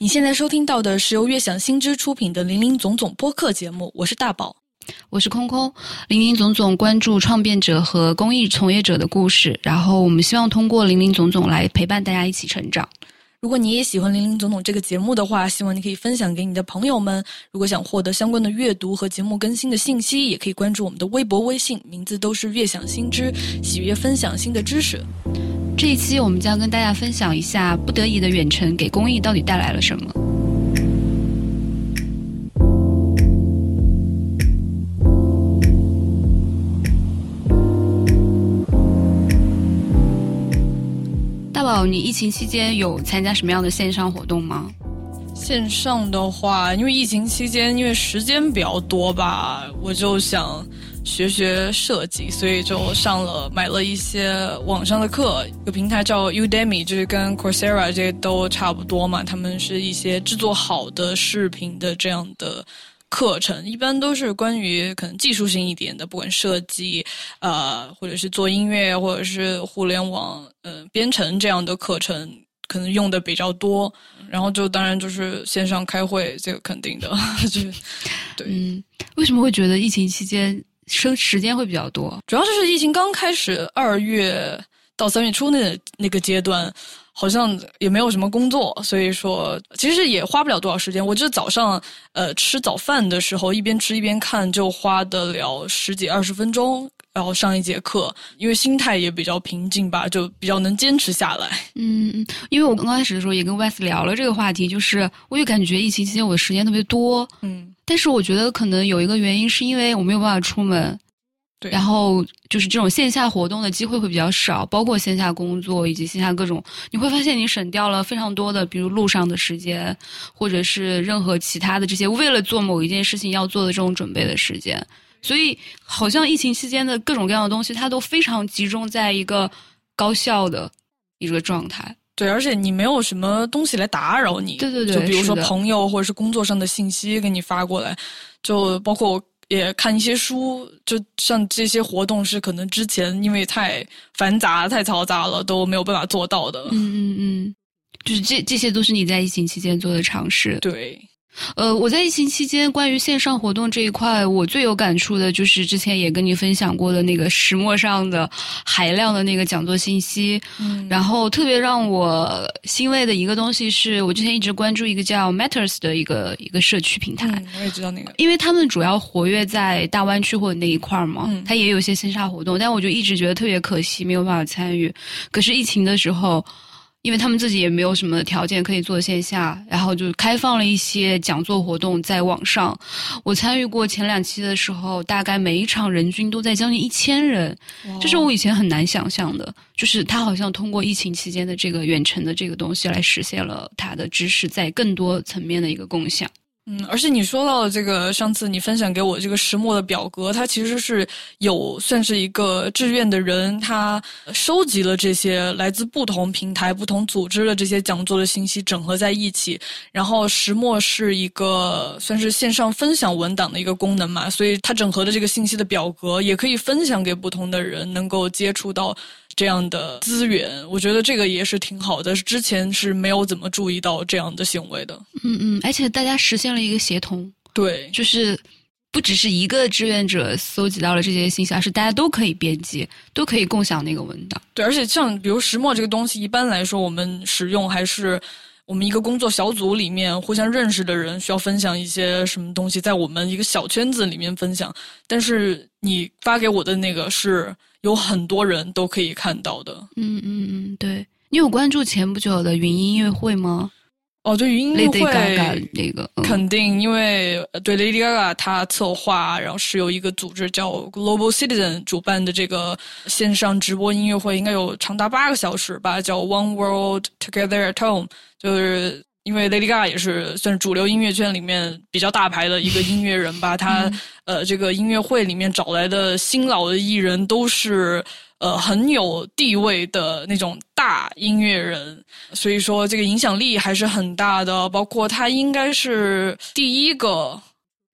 你现在收听到的是由悦享新知出品的《林林总总》播客节目，我是大宝，我是空空。林林总总关注创变者和公益从业者的故事，然后我们希望通过林林总总来陪伴大家一起成长。如果你也喜欢《林林总总》这个节目的话，希望你可以分享给你的朋友们。如果想获得相关的阅读和节目更新的信息，也可以关注我们的微博、微信，名字都是“悦享新知”，喜悦分享新的知识。这一期我们将跟大家分享一下不得已的远程给公益到底带来了什么。大宝，你疫情期间有参加什么样的线上活动吗？线上的话，因为疫情期间，因为时间比较多吧，我就想。学学设计，所以就上了买了一些网上的课，有平台叫 Udemy，就是跟 Coursera 这些都差不多嘛。他们是一些制作好的视频的这样的课程，一般都是关于可能技术性一点的，不管设计，呃，或者是做音乐，或者是互联网，呃，编程这样的课程，可能用的比较多。然后就当然就是线上开会，这个肯定的，就是对。嗯，为什么会觉得疫情期间？生时间会比较多，主要就是疫情刚开始，二月到三月初那那个阶段，好像也没有什么工作，所以说其实也花不了多少时间。我就早上呃吃早饭的时候，一边吃一边看，就花得了十几二十分钟，然后上一节课，因为心态也比较平静吧，就比较能坚持下来。嗯嗯，因为我刚开始的时候也跟 Wes 聊了这个话题，就是我也感觉疫情期间我的时间特别多。嗯。但是我觉得可能有一个原因，是因为我没有办法出门，对，然后就是这种线下活动的机会会比较少，包括线下工作以及线下各种，你会发现你省掉了非常多的，比如路上的时间，或者是任何其他的这些为了做某一件事情要做的这种准备的时间，所以好像疫情期间的各种各样的东西，它都非常集中在一个高效的一个状态。对，而且你没有什么东西来打扰你。对对对，就比如说朋友或者是工作上的信息给你发过来，就包括我也看一些书，就像这些活动是可能之前因为太繁杂、太嘈杂了都没有办法做到的。嗯嗯嗯，就是这这些都是你在疫情期间做的尝试。对。呃，我在疫情期间关于线上活动这一块，我最有感触的就是之前也跟你分享过的那个石墨上的海量的那个讲座信息。嗯，然后特别让我欣慰的一个东西是，我之前一直关注一个叫 Matters 的一个一个社区平台。嗯，我也知道那个，因为他们主要活跃在大湾区或者那一块嘛，嗯，他也有一些线下活动，但我就一直觉得特别可惜，没有办法参与。可是疫情的时候。因为他们自己也没有什么条件可以做线下，然后就开放了一些讲座活动在网上。我参与过前两期的时候，大概每一场人均都在将近一千人，这是我以前很难想象的。就是他好像通过疫情期间的这个远程的这个东西来实现了他的知识在更多层面的一个共享。嗯，而且你说到的这个，上次你分享给我这个石墨的表格，它其实是有算是一个志愿的人，他收集了这些来自不同平台、不同组织的这些讲座的信息，整合在一起。然后石墨是一个算是线上分享文档的一个功能嘛，所以它整合的这个信息的表格也可以分享给不同的人，能够接触到。这样的资源，我觉得这个也是挺好的。之前是没有怎么注意到这样的行为的。嗯嗯，而且大家实现了一个协同，对，就是不只是一个志愿者搜集到了这些信息，而是大家都可以编辑，都可以共享那个文档。对，而且像比如石墨这个东西，一般来说我们使用还是我们一个工作小组里面互相认识的人需要分享一些什么东西，在我们一个小圈子里面分享。但是你发给我的那个是。有很多人都可以看到的。嗯嗯嗯，对你有关注前不久的云音乐会吗？哦，对，云音乐会那个肯定，因为对 Lady Gaga 她策划，然后是由一个组织叫 Global Citizen 主办的这个线上直播音乐会，应该有长达八个小时吧，叫 One World Together at Home，就是。因为 Lady Gaga 也是算是主流音乐圈里面比较大牌的一个音乐人吧，他呃这个音乐会里面找来的新老的艺人都是呃很有地位的那种大音乐人，所以说这个影响力还是很大的。包括他应该是第一个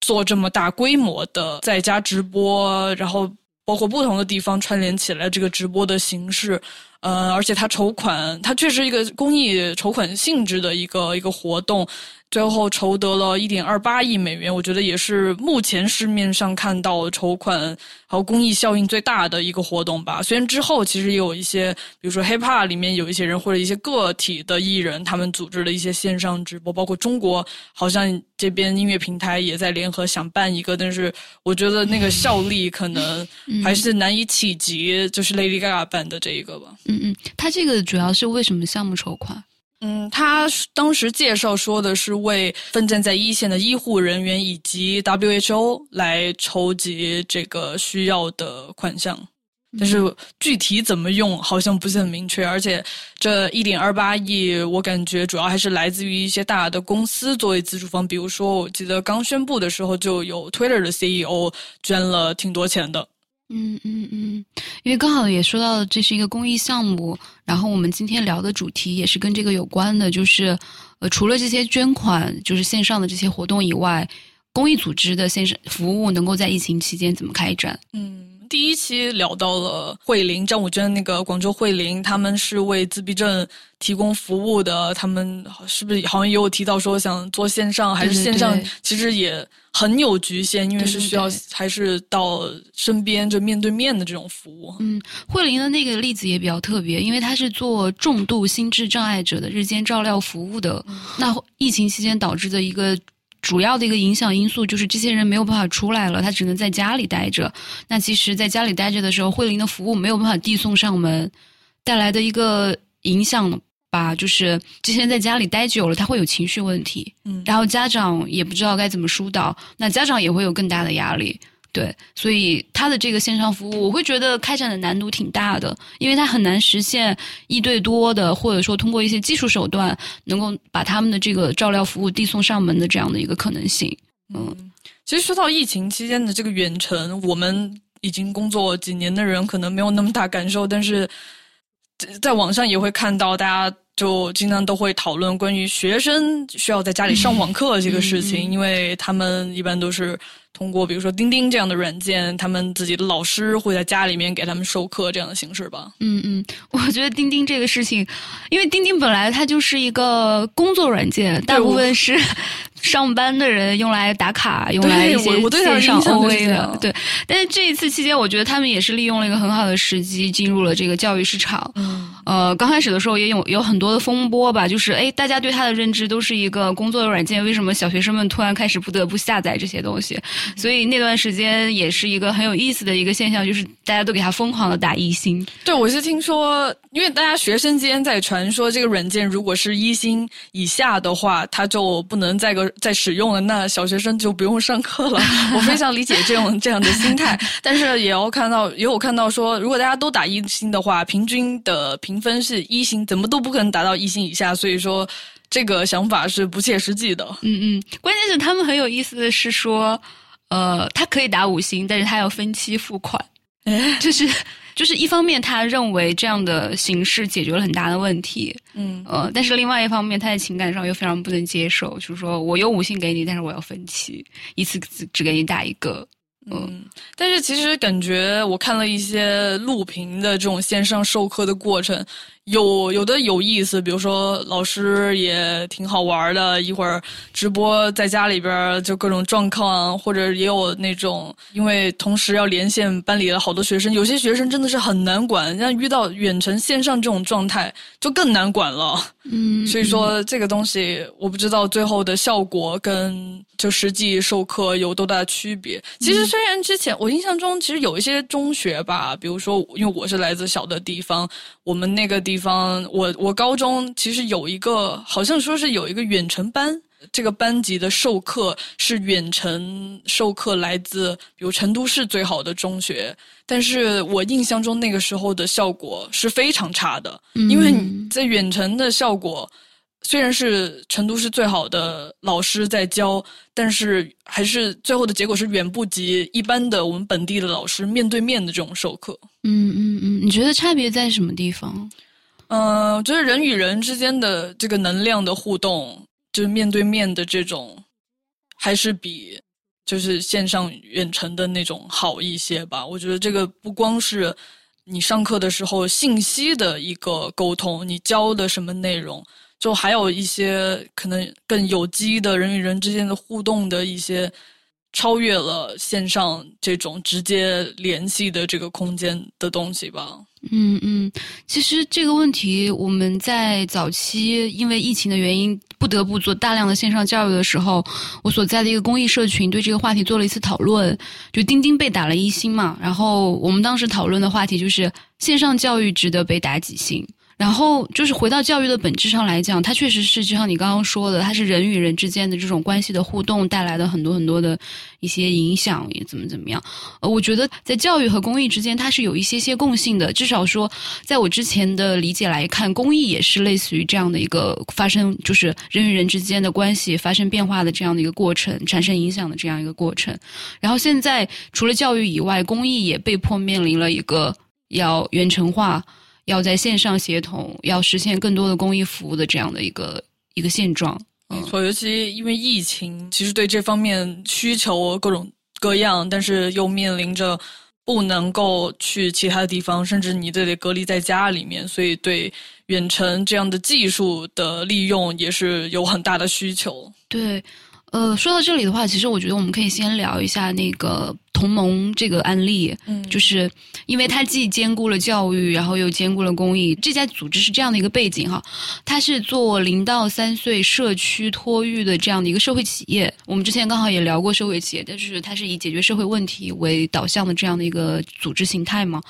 做这么大规模的在家直播，然后包括不同的地方串联起来这个直播的形式。嗯，而且它筹款，它确实一个公益筹款性质的一个一个活动。最后筹得了一点二八亿美元，我觉得也是目前市面上看到筹款还有公益效应最大的一个活动吧。虽然之后其实也有一些，比如说 hiphop 里面有一些人或者一些个体的艺人，他们组织了一些线上直播，包括中国好像这边音乐平台也在联合想办一个，但是我觉得那个效力可能还是难以企及，就是 Lady Gaga 办的这一个吧。嗯嗯，他这个主要是为什么项目筹款？嗯，他当时介绍说的是为奋战在一线的医护人员以及 WHO 来筹集这个需要的款项，但是具体怎么用好像不是很明确。而且这一点二八亿，我感觉主要还是来自于一些大的公司作为资助方，比如说我记得刚宣布的时候就有 Twitter 的 CEO 捐了挺多钱的。嗯嗯嗯，因为刚好也说到这是一个公益项目，然后我们今天聊的主题也是跟这个有关的，就是呃，除了这些捐款，就是线上的这些活动以外，公益组织的线上服务能够在疫情期间怎么开展？嗯。第一期聊到了慧琳张武娟那个广州慧琳，他们是为自闭症提供服务的。他们是不是好像也有提到说想做线上还是线上？其实也很有局限，因为是需要还是到身边就面对面的这种服务。嗯，慧琳的那个例子也比较特别，因为她是做重度心智障碍者的日间照料服务的。那疫情期间导致的一个。主要的一个影响因素就是这些人没有办法出来了，他只能在家里待着。那其实，在家里待着的时候，慧玲的服务没有办法递送上门，带来的一个影响吧，就是这些人在家里待久了，他会有情绪问题。嗯，然后家长也不知道该怎么疏导，那家长也会有更大的压力。对，所以他的这个线上服务，我会觉得开展的难度挺大的，因为他很难实现一对多的，或者说通过一些技术手段，能够把他们的这个照料服务递送上门的这样的一个可能性。嗯，其实说到疫情期间的这个远程，我们已经工作几年的人可能没有那么大感受，但是在网上也会看到，大家就经常都会讨论关于学生需要在家里上网课这个事情，因为他们一般都是。通过比如说钉钉这样的软件，他们自己的老师会在家里面给他们授课这样的形式吧。嗯嗯，我觉得钉钉这个事情，因为钉钉本来它就是一个工作软件，大部分是 上班的人用来打卡，用来一些线上 OA 的。对，但是这一次期间，我觉得他们也是利用了一个很好的时机，进入了这个教育市场。嗯。呃，刚开始的时候也有有很多的风波吧，就是哎，大家对它的认知都是一个工作的软件，为什么小学生们突然开始不得不下载这些东西？所以那段时间也是一个很有意思的一个现象，就是大家都给它疯狂的打一星。对，我是听说，因为大家学生间在传说这个软件如果是一星以下的话，它就不能再个再使用了，那小学生就不用上课了。我非常理解这种这样的心态，但是也要看到，也有看到说，如果大家都打一星的话，平均的评。评分是一星，怎么都不可能达到一星以下，所以说这个想法是不切实际的。嗯嗯，关键是他们很有意思的是说，呃，他可以打五星，但是他要分期付款，就是就是一方面他认为这样的形式解决了很大的问题，嗯呃，但是另外一方面他在情感上又非常不能接受，就是说我有五星给你，但是我要分期，一次只只给你打一个。嗯，但是其实感觉我看了一些录屏的这种线上授课的过程。有有的有意思，比如说老师也挺好玩的，一会儿直播在家里边就各种状况，或者也有那种因为同时要连线班里的好多学生，有些学生真的是很难管，像遇到远程线上这种状态就更难管了。嗯，所以说这个东西我不知道最后的效果跟就实际授课有多大区别。其实虽然之前我印象中其实有一些中学吧，比如说因为我是来自小的地方，我们那个地。地方，我我高中其实有一个，好像说是有一个远程班，这个班级的授课是远程授课，来自比如成都市最好的中学，但是我印象中那个时候的效果是非常差的，因为在远程的效果。虽然是成都市最好的老师在教，但是还是最后的结果是远不及一般的我们本地的老师面对面的这种授课。嗯嗯嗯，你觉得差别在什么地方？嗯，我觉得人与人之间的这个能量的互动，就是面对面的这种，还是比就是线上远程的那种好一些吧。我觉得这个不光是你上课的时候信息的一个沟通，你教的什么内容，就还有一些可能更有机的人与人之间的互动的一些。超越了线上这种直接联系的这个空间的东西吧。嗯嗯，其实这个问题我们在早期因为疫情的原因不得不做大量的线上教育的时候，我所在的一个公益社群对这个话题做了一次讨论，就钉钉被打了一星嘛。然后我们当时讨论的话题就是线上教育值得被打几星。然后就是回到教育的本质上来讲，它确实是就像你刚刚说的，它是人与人之间的这种关系的互动带来的很多很多的一些影响，也怎么怎么样。呃，我觉得在教育和公益之间，它是有一些些共性的。至少说，在我之前的理解来看，公益也是类似于这样的一个发生，就是人与人之间的关系发生变化的这样的一个过程，产生影响的这样一个过程。然后现在除了教育以外，公益也被迫面临了一个要远程化。要在线上协同，要实现更多的公益服务的这样的一个一个现状。没错，尤其因为疫情，其实对这方面需求各种各样，但是又面临着不能够去其他的地方，甚至你都得隔离在家里面，所以对远程这样的技术的利用也是有很大的需求。对。呃，说到这里的话，其实我觉得我们可以先聊一下那个同盟这个案例，嗯，就是因为它既兼顾了教育，然后又兼顾了公益。这家组织是这样的一个背景哈，它是做零到三岁社区托育的这样的一个社会企业。我们之前刚好也聊过社会企业，但是它是以解决社会问题为导向的这样的一个组织形态嘛。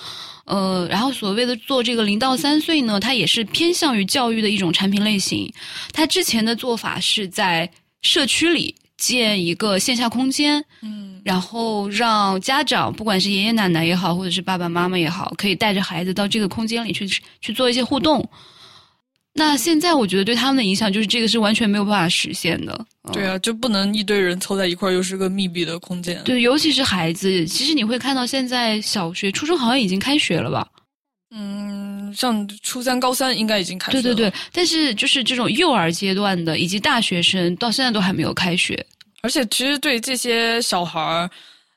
呃，然后所谓的做这个零到三岁呢，它也是偏向于教育的一种产品类型。它之前的做法是在。社区里建一个线下空间，嗯，然后让家长，不管是爷爷奶奶也好，或者是爸爸妈妈也好，可以带着孩子到这个空间里去去做一些互动。那现在我觉得对他们的影响就是这个是完全没有办法实现的。对啊，就不能一堆人凑在一块儿，又是个密闭的空间。对，尤其是孩子，其实你会看到现在小学、初中好像已经开学了吧？嗯，像初三、高三应该已经开学。对对对，但是就是这种幼儿阶段的以及大学生，到现在都还没有开学。而且，其实对这些小孩儿，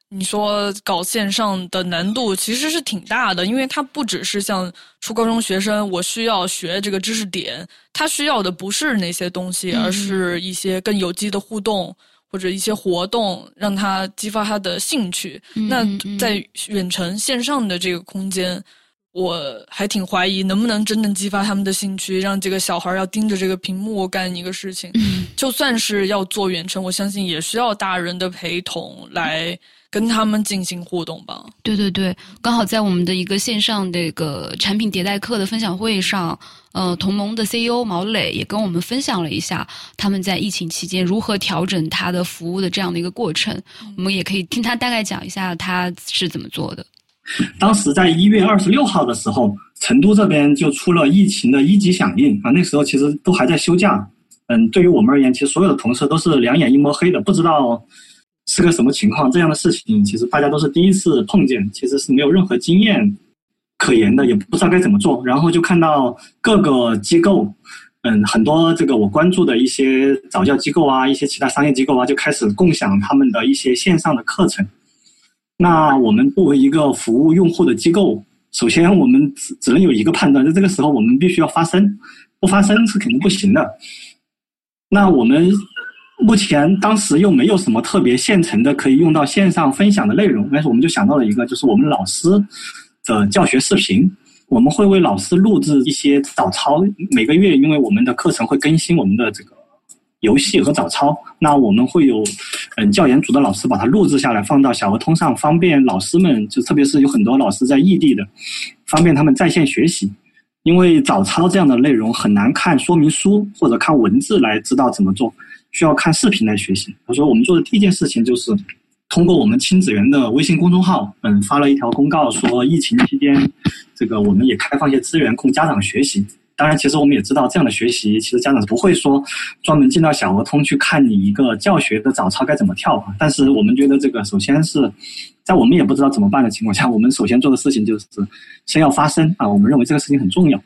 你说搞线上的难度其实是挺大的，因为他不只是像初高中学生，我需要学这个知识点，他需要的不是那些东西，而是一些更有机的互动或者一些活动，让他激发他的兴趣。那在远程线上的这个空间。我还挺怀疑能不能真正激发他们的兴趣，让这个小孩要盯着这个屏幕干一个事情。就算是要做远程，我相信也需要大人的陪同来跟他们进行互动吧。对对对，刚好在我们的一个线上这个产品迭代课的分享会上，呃，同盟的 CEO 毛磊也跟我们分享了一下他们在疫情期间如何调整他的服务的这样的一个过程。我们也可以听他大概讲一下他是怎么做的。当时在一月二十六号的时候，成都这边就出了疫情的一级响应啊。那时候其实都还在休假，嗯，对于我们而言，其实所有的同事都是两眼一抹黑的，不知道是个什么情况。这样的事情其实大家都是第一次碰见，其实是没有任何经验可言的，也不知道该怎么做。然后就看到各个机构，嗯，很多这个我关注的一些早教机构啊，一些其他商业机构啊，就开始共享他们的一些线上的课程。那我们作为一个服务用户的机构，首先我们只只能有一个判断，在这个时候我们必须要发声，不发声是肯定不行的。那我们目前当时又没有什么特别现成的可以用到线上分享的内容，但是我们就想到了一个，就是我们老师的教学视频，我们会为老师录制一些早操，每个月因为我们的课程会更新我们的这个。游戏和早操，那我们会有，嗯，教研组的老师把它录制下来，放到小鹅通上，方便老师们，就特别是有很多老师在异地的，方便他们在线学习。因为早操这样的内容很难看说明书或者看文字来知道怎么做，需要看视频来学习。我说我们做的第一件事情就是通过我们亲子园的微信公众号，嗯，发了一条公告说疫情期间，这个我们也开放一些资源供家长学习。当然，其实我们也知道，这样的学习其实家长是不会说专门进到小鹅通去看你一个教学的早操该怎么跳。但是我们觉得这个首先是在我们也不知道怎么办的情况下，我们首先做的事情就是先要发声啊。我们认为这个事情很重要。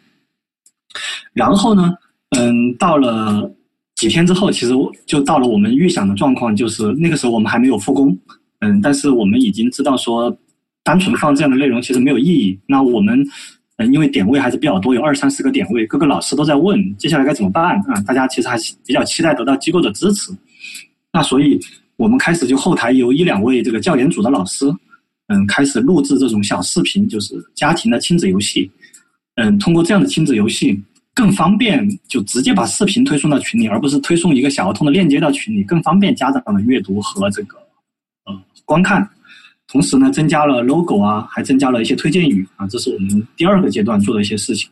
然后呢，嗯，到了几天之后，其实就到了我们预想的状况，就是那个时候我们还没有复工，嗯，但是我们已经知道说单纯放这样的内容其实没有意义。那我们因为点位还是比较多，有二三十个点位，各个老师都在问接下来该怎么办啊？大家其实还是比较期待得到机构的支持。那所以我们开始就后台有一两位这个教研组的老师，嗯，开始录制这种小视频，就是家庭的亲子游戏。嗯，通过这样的亲子游戏更方便，就直接把视频推送到群里，而不是推送一个小儿童的链接到群里，更方便家长的阅读和这个呃观看。同时呢，增加了 logo 啊，还增加了一些推荐语啊，这是我们第二个阶段做的一些事情。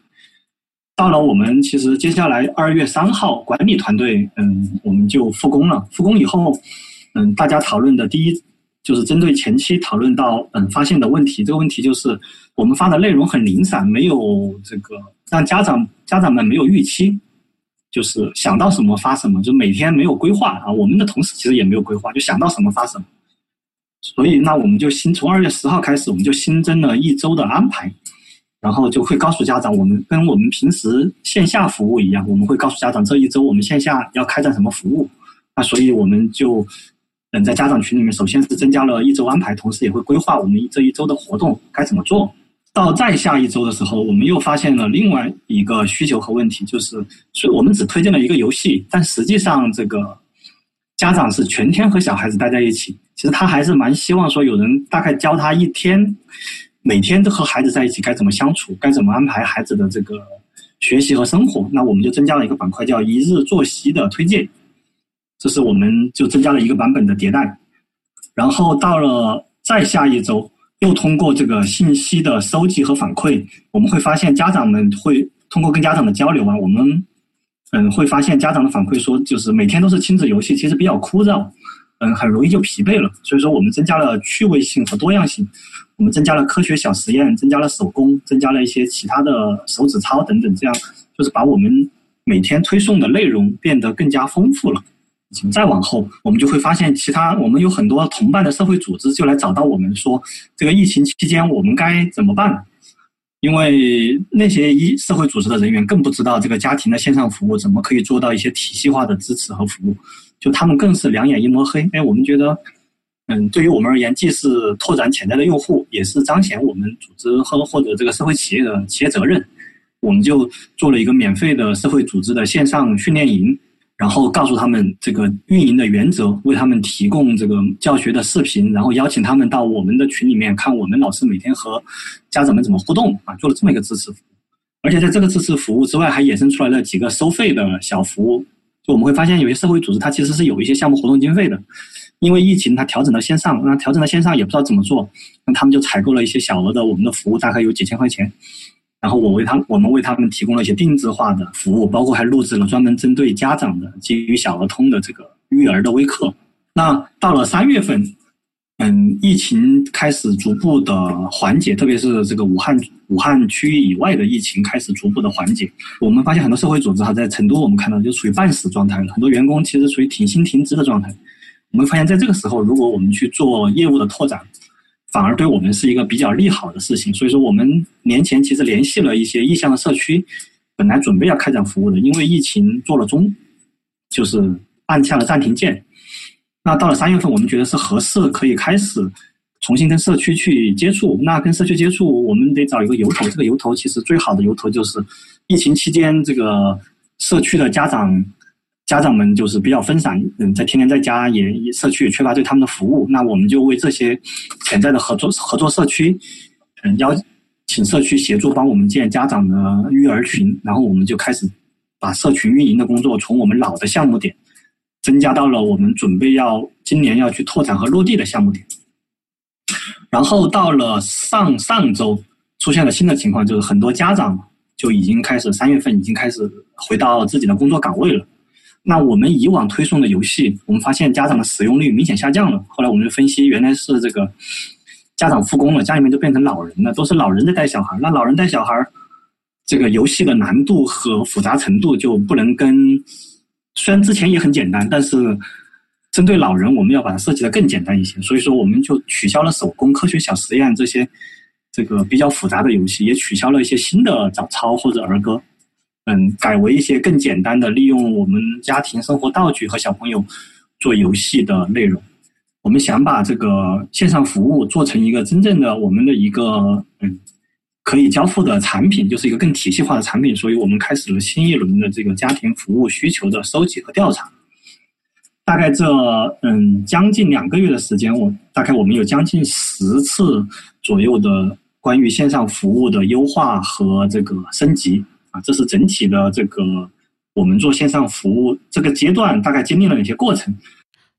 到了我们其实接下来二月三号，管理团队嗯，我们就复工了。复工以后，嗯，大家讨论的第一就是针对前期讨论到嗯发现的问题，这个问题就是我们发的内容很零散，没有这个让家长家长们没有预期，就是想到什么发什么，就每天没有规划啊。我们的同事其实也没有规划，就想到什么发什么。所以，那我们就新从二月十号开始，我们就新增了一周的安排，然后就会告诉家长，我们跟我们平时线下服务一样，我们会告诉家长这一周我们线下要开展什么服务。那所以我们就嗯在家长群里面，首先是增加了一周安排，同时也会规划我们这一周的活动该怎么做到再下一周的时候，我们又发现了另外一个需求和问题，就是所以我们只推荐了一个游戏，但实际上这个。家长是全天和小孩子待在一起，其实他还是蛮希望说有人大概教他一天，每天都和孩子在一起该怎么相处，该怎么安排孩子的这个学习和生活。那我们就增加了一个板块叫一日作息的推荐，这是我们就增加了一个版本的迭代。然后到了再下一周，又通过这个信息的收集和反馈，我们会发现家长们会通过跟家长的交流啊，我们。嗯，会发现家长的反馈说，就是每天都是亲子游戏，其实比较枯燥，嗯，很容易就疲惫了。所以说，我们增加了趣味性和多样性，我们增加了科学小实验，增加了手工，增加了一些其他的手指操等等，这样就是把我们每天推送的内容变得更加丰富了。再往后，我们就会发现，其他我们有很多同伴的社会组织就来找到我们说，这个疫情期间我们该怎么办？因为那些一社会组织的人员更不知道这个家庭的线上服务怎么可以做到一些体系化的支持和服务，就他们更是两眼一抹黑。哎，我们觉得，嗯，对于我们而言，既是拓展潜在的用户，也是彰显我们组织和或者这个社会企业的企业责任。我们就做了一个免费的社会组织的线上训练营。然后告诉他们这个运营的原则，为他们提供这个教学的视频，然后邀请他们到我们的群里面看我们老师每天和家长们怎么互动啊，做了这么一个支持服务。而且在这个支持服务之外，还衍生出来了几个收费的小服务。就我们会发现，有些社会组织它其实是有一些项目活动经费的，因为疫情它调整到线上，那调整到线上也不知道怎么做，那他们就采购了一些小额的我们的服务，大概有几千块钱。然后我为他，我们为他们提供了一些定制化的服务，包括还录制了专门针对家长的基于小儿通的这个育儿的微课。那到了三月份，嗯，疫情开始逐步的缓解，特别是这个武汉武汉区域以外的疫情开始逐步的缓解。我们发现很多社会组织哈，在成都我们看到就处于半死状态了，很多员工其实处于停薪停职的状态。我们发现在这个时候，如果我们去做业务的拓展，反而对我们是一个比较利好的事情，所以说我们年前其实联系了一些意向的社区，本来准备要开展服务的，因为疫情做了中，就是按下了暂停键。那到了三月份，我们觉得是合适，可以开始重新跟社区去接触。那跟社区接触，我们得找一个由头，这个由头其实最好的由头就是疫情期间这个社区的家长。家长们就是比较分散，嗯，在天天在家，也社区也缺乏对他们的服务。那我们就为这些潜在的合作合作社区，嗯，邀请社区协助帮我们建家长的育儿群，然后我们就开始把社群运营的工作从我们老的项目点增加到了我们准备要今年要去拓展和落地的项目点。然后到了上上周出现了新的情况，就是很多家长就已经开始三月份已经开始回到自己的工作岗位了。那我们以往推送的游戏，我们发现家长的使用率明显下降了。后来我们就分析，原来是这个家长复工了，家里面就变成老人了，都是老人在带小孩。那老人带小孩，这个游戏的难度和复杂程度就不能跟，虽然之前也很简单，但是针对老人，我们要把它设计的更简单一些。所以说，我们就取消了手工、科学小实验这些这个比较复杂的游戏，也取消了一些新的早操或者儿歌。嗯，改为一些更简单的，利用我们家庭生活道具和小朋友做游戏的内容。我们想把这个线上服务做成一个真正的我们的一个嗯可以交付的产品，就是一个更体系化的产品。所以我们开始了新一轮的这个家庭服务需求的收集和调查。大概这嗯将近两个月的时间，我大概我们有将近十次左右的关于线上服务的优化和这个升级啊，这是整体的这个我们做线上服务这个阶段大概经历了哪些过程。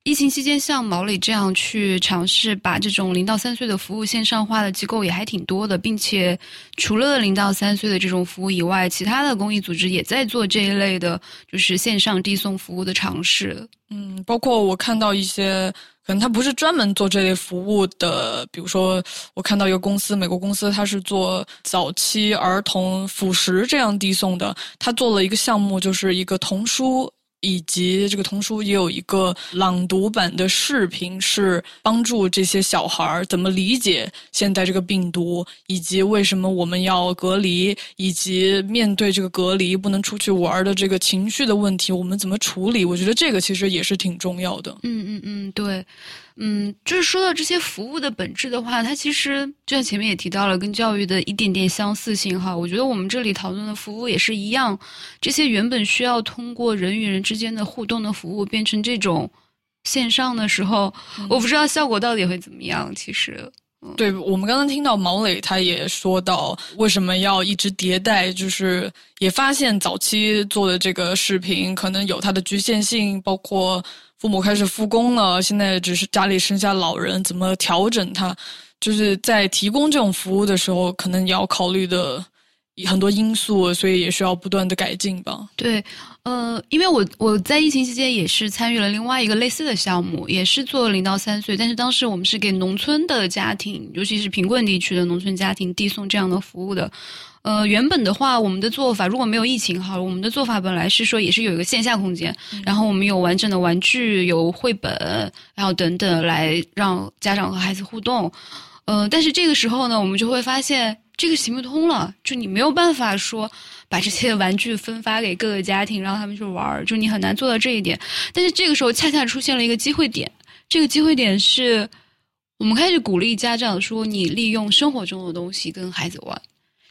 疫情期间，像毛磊这样去尝试把这种零到三岁的服务线上化的机构也还挺多的，并且除了零到三岁的这种服务以外，其他的公益组织也在做这一类的，就是线上递送服务的尝试。嗯，包括我看到一些，可能他不是专门做这类服务的，比如说我看到一个公司，美国公司，它是做早期儿童辅食这样递送的，他做了一个项目，就是一个童书。以及这个童书也有一个朗读版的视频，是帮助这些小孩儿怎么理解现在这个病毒，以及为什么我们要隔离，以及面对这个隔离不能出去玩的这个情绪的问题，我们怎么处理？我觉得这个其实也是挺重要的。嗯嗯嗯，对。嗯，就是说到这些服务的本质的话，它其实就像前面也提到了，跟教育的一点点相似性哈。我觉得我们这里讨论的服务也是一样，这些原本需要通过人与人之间的互动的服务，变成这种线上的时候，我不知道效果到底会怎么样。其实，对我们刚刚听到毛磊他也说到，为什么要一直迭代，就是也发现早期做的这个视频可能有它的局限性，包括。父母开始复工了，现在只是家里剩下老人，怎么调整它？就是在提供这种服务的时候，可能也要考虑的很多因素，所以也需要不断的改进吧。对，呃，因为我我在疫情期间也是参与了另外一个类似的项目，也是做零到三岁，但是当时我们是给农村的家庭，尤其是贫困地区的农村家庭递送这样的服务的。呃，原本的话，我们的做法如果没有疫情哈，我们的做法本来是说也是有一个线下空间，然后我们有完整的玩具、有绘本，然后等等来让家长和孩子互动。呃，但是这个时候呢，我们就会发现这个行不通了，就你没有办法说把这些玩具分发给各个家庭让他们去玩儿，就你很难做到这一点。但是这个时候恰恰出现了一个机会点，这个机会点是我们开始鼓励家长说，你利用生活中的东西跟孩子玩。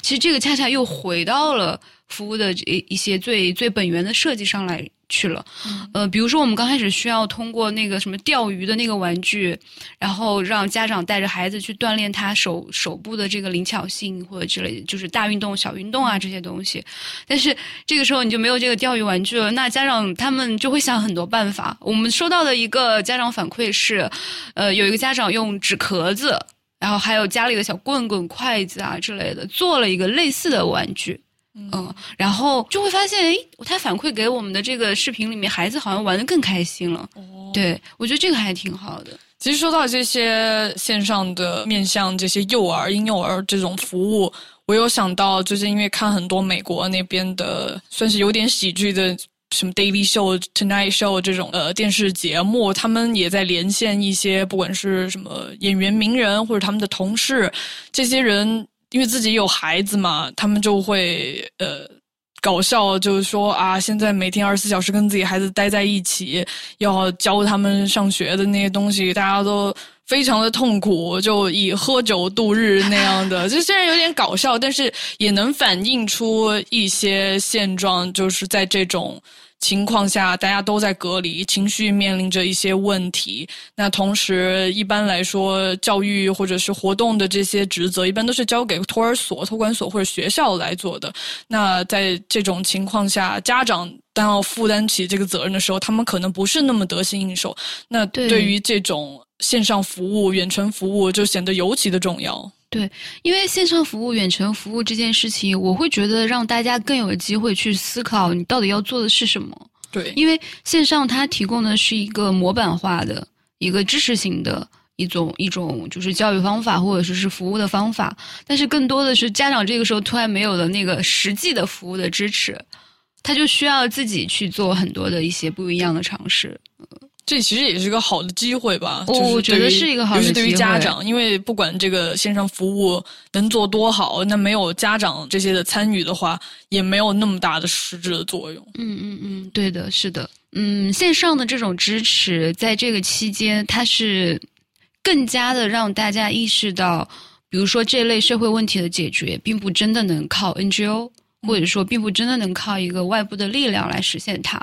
其实这个恰恰又回到了服务的这一些最最本源的设计上来。去了，呃，比如说我们刚开始需要通过那个什么钓鱼的那个玩具，然后让家长带着孩子去锻炼他手手部的这个灵巧性或者之类，就是大运动、小运动啊这些东西。但是这个时候你就没有这个钓鱼玩具了，那家长他们就会想很多办法。我们收到的一个家长反馈是，呃，有一个家长用纸壳子，然后还有家里的小棍棍、筷子啊之类的，做了一个类似的玩具。嗯，然后就会发现，哎，他反馈给我们的这个视频里面，孩子好像玩的更开心了。哦，对我觉得这个还挺好的。其实说到这些线上的面向这些幼儿、婴幼儿这种服务，我有想到就是因为看很多美国那边的，算是有点喜剧的，什么 Daily Show、Tonight Show 这种呃电视节目，他们也在连线一些不管是什么演员、名人或者他们的同事，这些人。因为自己有孩子嘛，他们就会呃搞笑，就是说啊，现在每天二十四小时跟自己孩子待在一起，要教他们上学的那些东西，大家都非常的痛苦，就以喝酒度日那样的。就虽然有点搞笑，但是也能反映出一些现状，就是在这种。情况下，大家都在隔离，情绪面临着一些问题。那同时，一般来说，教育或者是活动的这些职责，一般都是交给托儿所、托管所或者学校来做的。那在这种情况下，家长当要负担起这个责任的时候，他们可能不是那么得心应手。那对于这种线上服务、远程服务，就显得尤其的重要。对，因为线上服务、远程服务这件事情，我会觉得让大家更有机会去思考，你到底要做的是什么。对，因为线上它提供的是一个模板化的一个知识型的一种一种就是教育方法或者说是服务的方法，但是更多的是家长这个时候突然没有了那个实际的服务的支持，他就需要自己去做很多的一些不一样的尝试。这其实也是一个好的机会吧。我觉得是一个好的机会，尤其对于家长，因为不管这个线上服务能做多好，那没有家长这些的参与的话，也没有那么大的实质的作用。嗯嗯嗯，对的，是的。嗯，线上的这种支持，在这个期间，它是更加的让大家意识到，比如说这类社会问题的解决，并不真的能靠 NGO，或者说并不真的能靠一个外部的力量来实现它。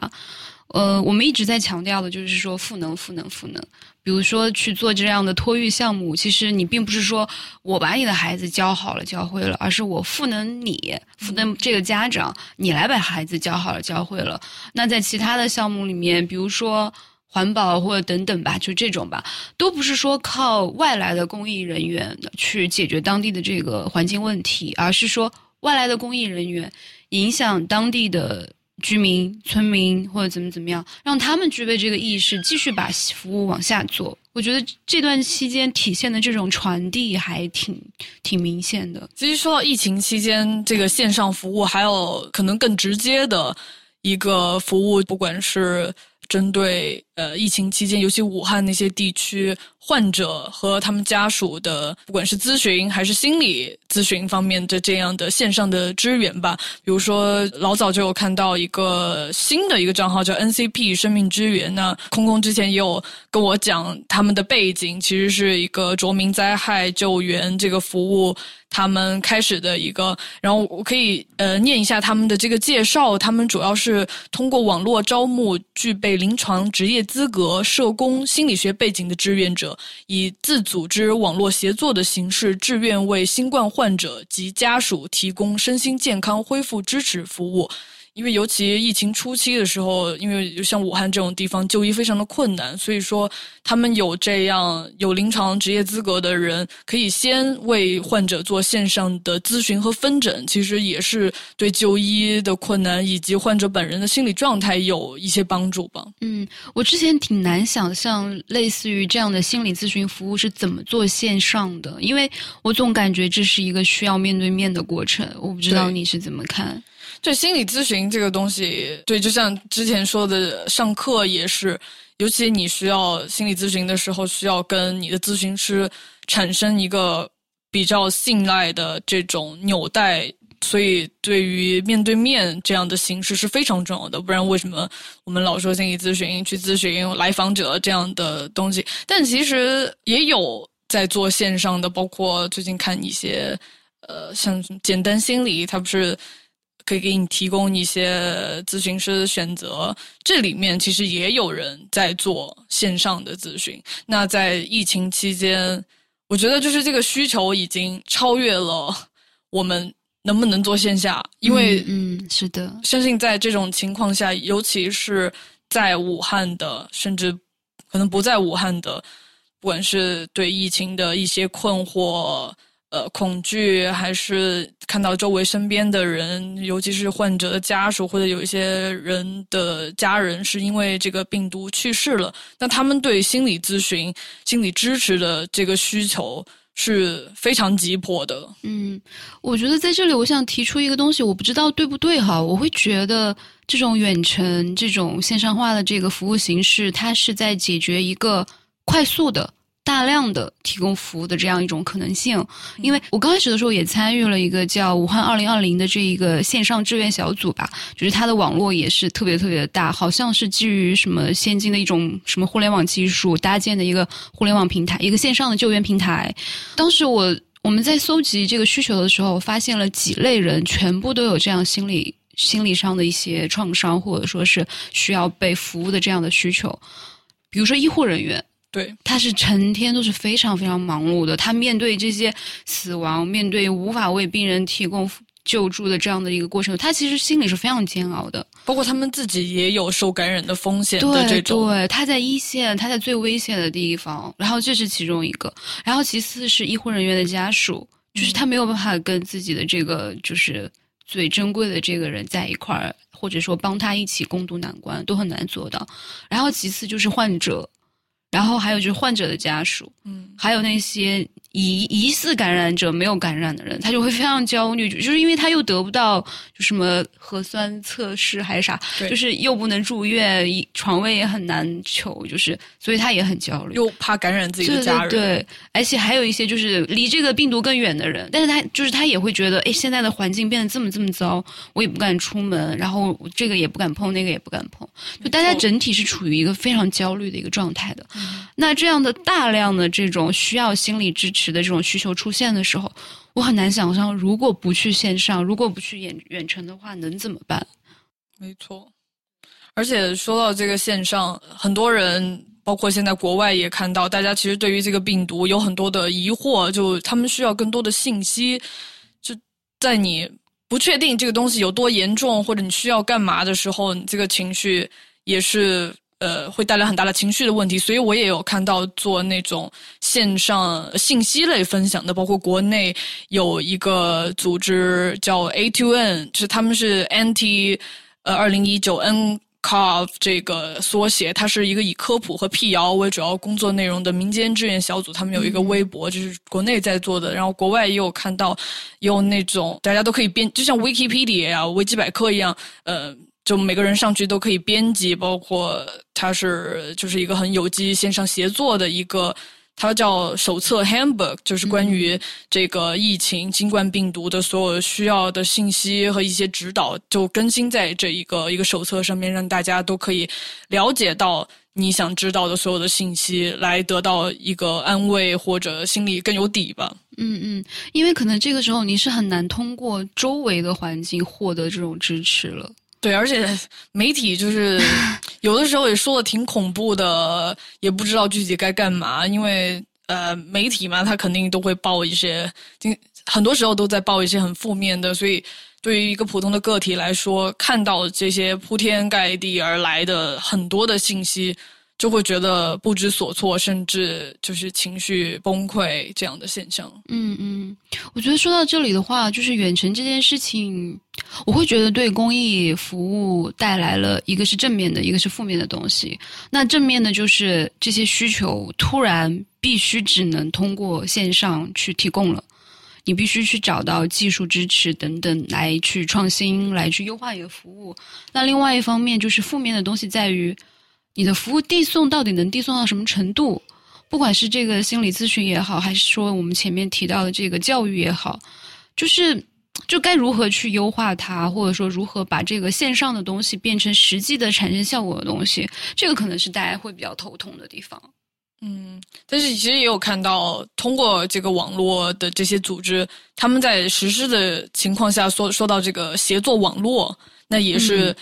呃，我们一直在强调的就是说赋能、赋能、赋能。比如说去做这样的托育项目，其实你并不是说我把你的孩子教好了、教会了，而是我赋能你、赋能这个家长，你来把孩子教好了、教会了。那在其他的项目里面，比如说环保或者等等吧，就这种吧，都不是说靠外来的公益人员去解决当地的这个环境问题，而是说外来的公益人员影响当地的。居民、村民或者怎么怎么样，让他们具备这个意识，继续把服务往下做。我觉得这段期间体现的这种传递还挺挺明显的。其实说到疫情期间这个线上服务，还有可能更直接的一个服务，不管是针对呃疫情期间，尤其武汉那些地区。患者和他们家属的，不管是咨询还是心理咨询方面的这样的线上的支援吧。比如说，老早就有看到一个新的一个账号叫 NCP 生命支援。那空空之前也有跟我讲，他们的背景其实是一个着名灾害救援这个服务，他们开始的一个。然后我可以呃念一下他们的这个介绍，他们主要是通过网络招募具备临床职业资格、社工、心理学背景的志愿者。以自组织网络协作的形式，志愿为新冠患患者及家属提供身心健康恢复支持服务。因为尤其疫情初期的时候，因为像武汉这种地方就医非常的困难，所以说他们有这样有临床职业资格的人，可以先为患者做线上的咨询和分诊，其实也是对就医的困难以及患者本人的心理状态有一些帮助吧。嗯，我之前挺难想象类似于这样的心理咨询服务是怎么做线上的，因为我总感觉这是一个需要面对面的过程。我不知道你是怎么看。对心理咨询这个东西，对，就像之前说的，上课也是，尤其你需要心理咨询的时候，需要跟你的咨询师产生一个比较信赖的这种纽带，所以对于面对面这样的形式是非常重要的。不然，为什么我们老说心理咨询去咨询来访者这样的东西？但其实也有在做线上的，包括最近看一些，呃，像简单心理，它不是。可以给你提供一些咨询师的选择，这里面其实也有人在做线上的咨询。那在疫情期间，我觉得就是这个需求已经超越了我们能不能做线下，因为嗯，是的，相信在这种情况下，尤其是在武汉的，甚至可能不在武汉的，不管是对疫情的一些困惑。呃，恐惧还是看到周围身边的人，尤其是患者的家属或者有一些人的家人是因为这个病毒去世了，那他们对心理咨询、心理支持的这个需求是非常急迫的。嗯，我觉得在这里我想提出一个东西，我不知道对不对哈，我会觉得这种远程、这种线上化的这个服务形式，它是在解决一个快速的。大量的提供服务的这样一种可能性，因为我刚开始的时候也参与了一个叫“武汉二零二零”的这一个线上志愿小组吧，就是它的网络也是特别特别的大，好像是基于什么先进的一种什么互联网技术搭建的一个互联网平台，一个线上的救援平台。当时我我们在搜集这个需求的时候，发现了几类人全部都有这样心理心理上的一些创伤，或者说是需要被服务的这样的需求，比如说医护人员。对，他是成天都是非常非常忙碌的。他面对这些死亡，面对无法为病人提供救助的这样的一个过程，他其实心里是非常煎熬的。包括他们自己也有受感染的风险的这种。对，他在一线，他在最危险的地方。然后这是其中一个，然后其次是医护人员的家属，就是他没有办法跟自己的这个就是最珍贵的这个人在一块儿，或者说帮他一起共度难关，都很难做到。然后其次就是患者。然后还有就是患者的家属，嗯，还有那些疑疑似感染者没有感染的人，他就会非常焦虑，就是因为他又得不到就什么核酸测试还是啥，就是又不能住院，床位也很难求，就是所以他也很焦虑，又怕感染自己的家人。对，而且还有一些就是离这个病毒更远的人，但是他就是他也会觉得，哎，现在的环境变得这么这么糟，我也不敢出门，然后这个也不敢碰，那个也不敢碰，就大家整体是处于一个非常焦虑的一个状态的。那这样的大量的这种需要心理支持。的这种需求出现的时候，我很难想象，如果不去线上，如果不去远远程的话，能怎么办？没错，而且说到这个线上，很多人，包括现在国外也看到，大家其实对于这个病毒有很多的疑惑，就他们需要更多的信息。就在你不确定这个东西有多严重，或者你需要干嘛的时候，你这个情绪也是。呃，会带来很大的情绪的问题，所以我也有看到做那种线上信息类分享的，包括国内有一个组织叫 A to N，就是他们是 Anti 呃二零一九 N c o v 这个缩写，它是一个以科普和辟谣为主要工作内容的民间志愿小组，他们有一个微博，就是国内在做的，然后国外也有看到用那种大家都可以编，就像 Wikipedia 啊、维基百科一样，呃。就每个人上去都可以编辑，包括它是就是一个很有机线上协作的一个，它叫手册 Handbook，就是关于这个疫情新冠病毒的所有需要的信息和一些指导，就更新在这一个一个手册上面，让大家都可以了解到你想知道的所有的信息，来得到一个安慰或者心里更有底吧。嗯嗯，因为可能这个时候你是很难通过周围的环境获得这种支持了。对，而且媒体就是 有的时候也说的挺恐怖的，也不知道具体该干嘛。因为呃，媒体嘛，他肯定都会报一些，很多时候都在报一些很负面的。所以，对于一个普通的个体来说，看到这些铺天盖地而来的很多的信息。就会觉得不知所措，甚至就是情绪崩溃这样的现象。嗯嗯，我觉得说到这里的话，就是远程这件事情，我会觉得对公益服务带来了一个是正面的，一个是负面的东西。那正面的就是这些需求突然必须只能通过线上去提供了，你必须去找到技术支持等等来去创新，来去优化你的服务。那另外一方面就是负面的东西在于。你的服务递送到底能递送到什么程度？不管是这个心理咨询也好，还是说我们前面提到的这个教育也好，就是就该如何去优化它，或者说如何把这个线上的东西变成实际的产生效果的东西，这个可能是大家会比较头痛的地方。嗯，但是其实也有看到，通过这个网络的这些组织，他们在实施的情况下说说到这个协作网络，那也是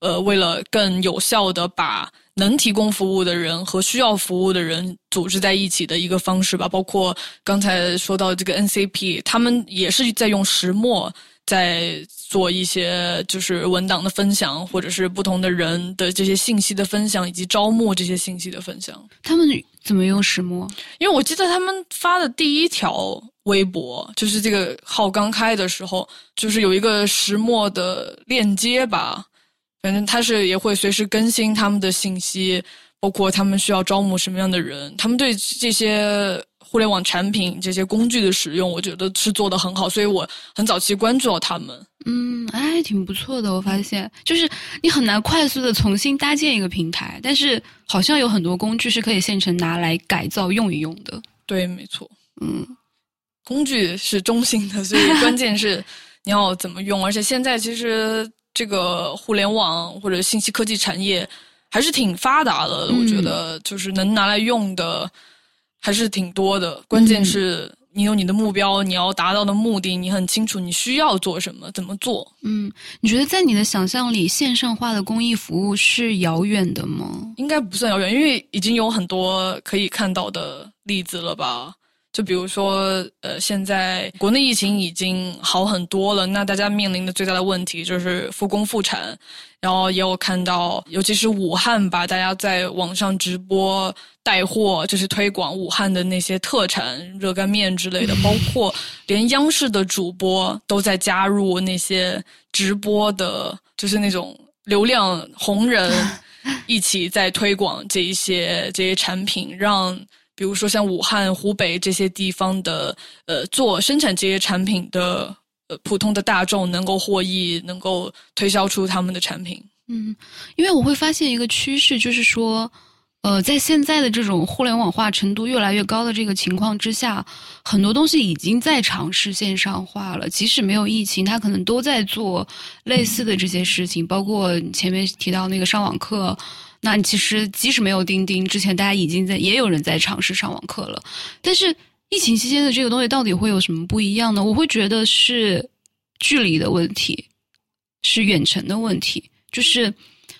呃为了更有效的把。能提供服务的人和需要服务的人组织在一起的一个方式吧，包括刚才说到这个 NCP，他们也是在用石墨在做一些就是文档的分享，或者是不同的人的这些信息的分享，以及招募这些信息的分享。他们怎么用石墨？因为我记得他们发的第一条微博，就是这个号刚开的时候，就是有一个石墨的链接吧。反正他是也会随时更新他们的信息，包括他们需要招募什么样的人。他们对这些互联网产品、这些工具的使用，我觉得是做的很好，所以我很早期关注到他们。嗯，哎，挺不错的。我发现，就是你很难快速的重新搭建一个平台，但是好像有很多工具是可以现成拿来改造用一用的。对，没错。嗯，工具是中性的，所以关键是你要怎么用。而且现在其实。这个互联网或者信息科技产业还是挺发达的，我觉得就是能拿来用的还是挺多的。关键是你有你的目标，你要达到的目的，你很清楚你需要做什么，怎么做。嗯，你觉得在你的想象里，线上化的公益服务是遥远的吗？应该不算遥远，因为已经有很多可以看到的例子了吧。就比如说，呃，现在国内疫情已经好很多了，那大家面临的最大的问题就是复工复产。然后也有看到，尤其是武汉吧，大家在网上直播带货，就是推广武汉的那些特产热干面之类的，包括连央视的主播都在加入那些直播的，就是那种流量红人，一起在推广这一些这些产品，让。比如说像武汉、湖北这些地方的呃做生产这些产品的呃普通的大众能够获益，能够推销出他们的产品。嗯，因为我会发现一个趋势，就是说。呃，在现在的这种互联网化程度越来越高的这个情况之下，很多东西已经在尝试线上化了。即使没有疫情，它可能都在做类似的这些事情。包括前面提到那个上网课，那其实即使没有钉钉，之前大家已经在也有人在尝试上网课了。但是疫情期间的这个东西到底会有什么不一样呢？我会觉得是距离的问题，是远程的问题，就是。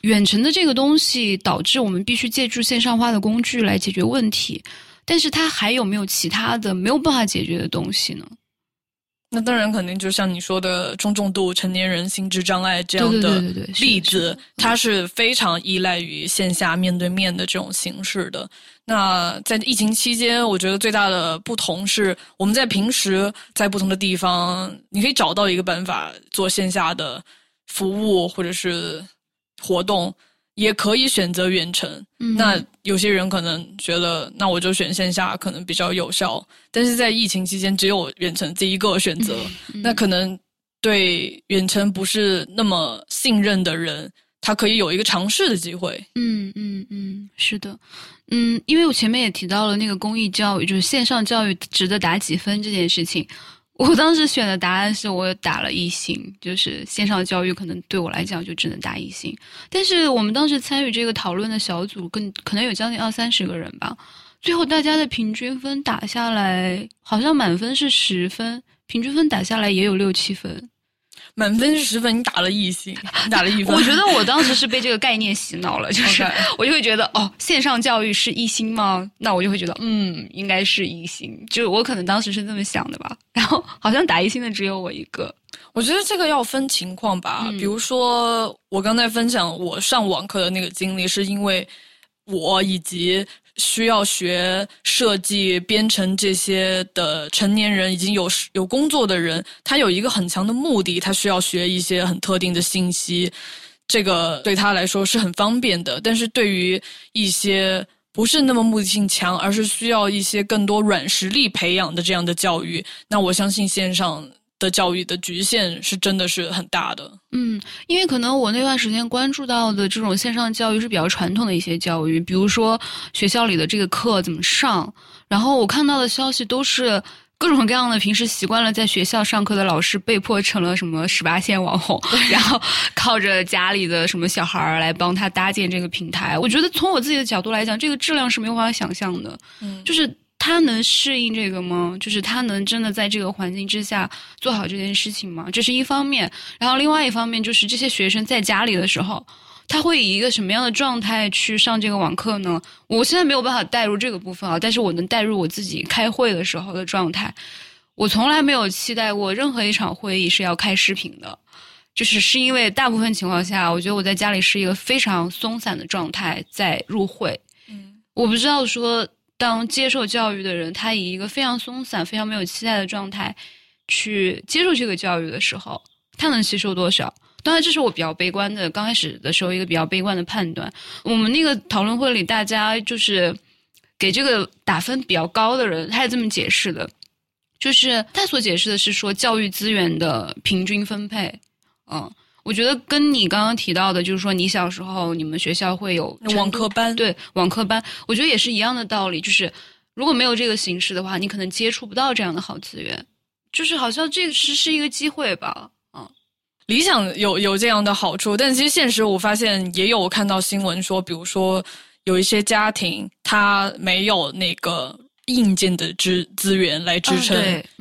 远程的这个东西导致我们必须借助线上化的工具来解决问题，但是它还有没有其他的没有办法解决的东西呢？那当然，肯定就像你说的中重度成年人心智障碍这样的例子，它是非常依赖于线下面对面的这种形式的。那在疫情期间，我觉得最大的不同是，我们在平时在不同的地方，你可以找到一个办法做线下的服务，或者是。活动也可以选择远程，那有些人可能觉得，那我就选线下可能比较有效。但是在疫情期间，只有远程这一个选择，那可能对远程不是那么信任的人，他可以有一个尝试的机会。嗯嗯嗯，是的，嗯，因为我前面也提到了那个公益教育，就是线上教育值得打几分这件事情。我当时选的答案是我打了一星，就是线上教育可能对我来讲就只能打一星。但是我们当时参与这个讨论的小组，更可能有将近二三十个人吧，最后大家的平均分打下来，好像满分是十分，平均分打下来也有六七分。满分是十分，你打了一星，打了一分。我觉得我当时是被这个概念洗脑了，就是我就会觉得哦，线上教育是一星吗？那我就会觉得嗯，应该是一星。就我可能当时是这么想的吧。然后好像打一星的只有我一个。我觉得这个要分情况吧。比如说我刚才分享我上网课的那个经历，是因为我以及。需要学设计、编程这些的成年人，已经有有工作的人，他有一个很强的目的，他需要学一些很特定的信息，这个对他来说是很方便的。但是对于一些不是那么目的性强，而是需要一些更多软实力培养的这样的教育，那我相信线上。的教育的局限是真的是很大的。嗯，因为可能我那段时间关注到的这种线上教育是比较传统的一些教育，比如说学校里的这个课怎么上，然后我看到的消息都是各种各样的，平时习惯了在学校上课的老师被迫成了什么十八线网红，然后靠着家里的什么小孩儿来帮他搭建这个平台。我觉得从我自己的角度来讲，这个质量是没有办法想象的。嗯，就是。他能适应这个吗？就是他能真的在这个环境之下做好这件事情吗？这是一方面。然后另外一方面就是这些学生在家里的时候，他会以一个什么样的状态去上这个网课呢？我现在没有办法带入这个部分啊，但是我能带入我自己开会的时候的状态。我从来没有期待过任何一场会议是要开视频的，就是是因为大部分情况下，我觉得我在家里是一个非常松散的状态在入会。嗯，我不知道说。当接受教育的人，他以一个非常松散、非常没有期待的状态去接受这个教育的时候，他能吸收多少？当然，这是我比较悲观的，刚开始的时候一个比较悲观的判断。我们那个讨论会里，大家就是给这个打分比较高的人，他是这么解释的，就是他所解释的是说教育资源的平均分配，嗯。我觉得跟你刚刚提到的，就是说你小时候你们学校会有网课班，对网课班，我觉得也是一样的道理。就是如果没有这个形式的话，你可能接触不到这样的好资源。就是好像这是是一个机会吧，嗯，理想有有这样的好处，但其实现实我发现也有看到新闻说，比如说有一些家庭他没有那个。硬件的支资源来支撑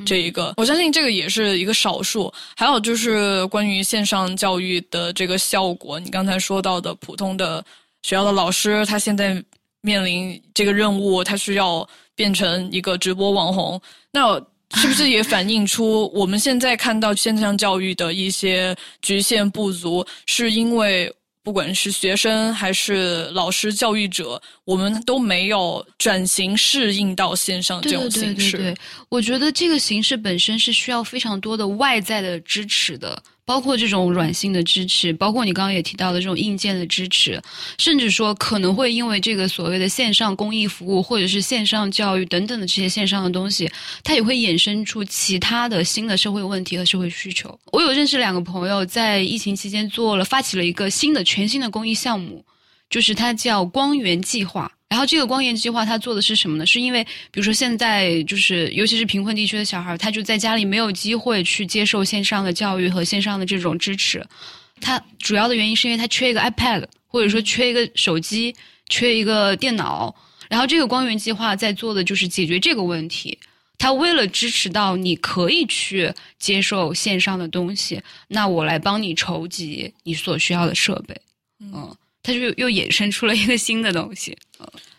这一个，我相信这个也是一个少数。还有就是关于线上教育的这个效果，你刚才说到的普通的学校的老师，他现在面临这个任务，他需要变成一个直播网红，那是不是也反映出我们现在看到线上教育的一些局限不足，是因为？不管是学生还是老师、教育者，我们都没有转型适应到线上这种形式。对对对对，我觉得这个形式本身是需要非常多的外在的支持的，包括这种软性的支持，包括你刚刚也提到的这种硬件的支持，甚至说可能会因为这个所谓的线上公益服务或者是线上教育等等的这些线上的东西，它也会衍生出其他的新的社会问题和社会需求。我有认识两个朋友在疫情期间做了发起了一个新的全新的公益项目，就是它叫光源计划。然后这个光源计划它做的是什么呢？是因为比如说现在就是尤其是贫困地区的小孩，他就在家里没有机会去接受线上的教育和线上的这种支持。他主要的原因是因为他缺一个 iPad，或者说缺一个手机，缺一个电脑。然后这个光源计划在做的就是解决这个问题。他为了支持到你可以去接受线上的东西，那我来帮你筹集你所需要的设备。嗯。它就又衍生出了一个新的东西，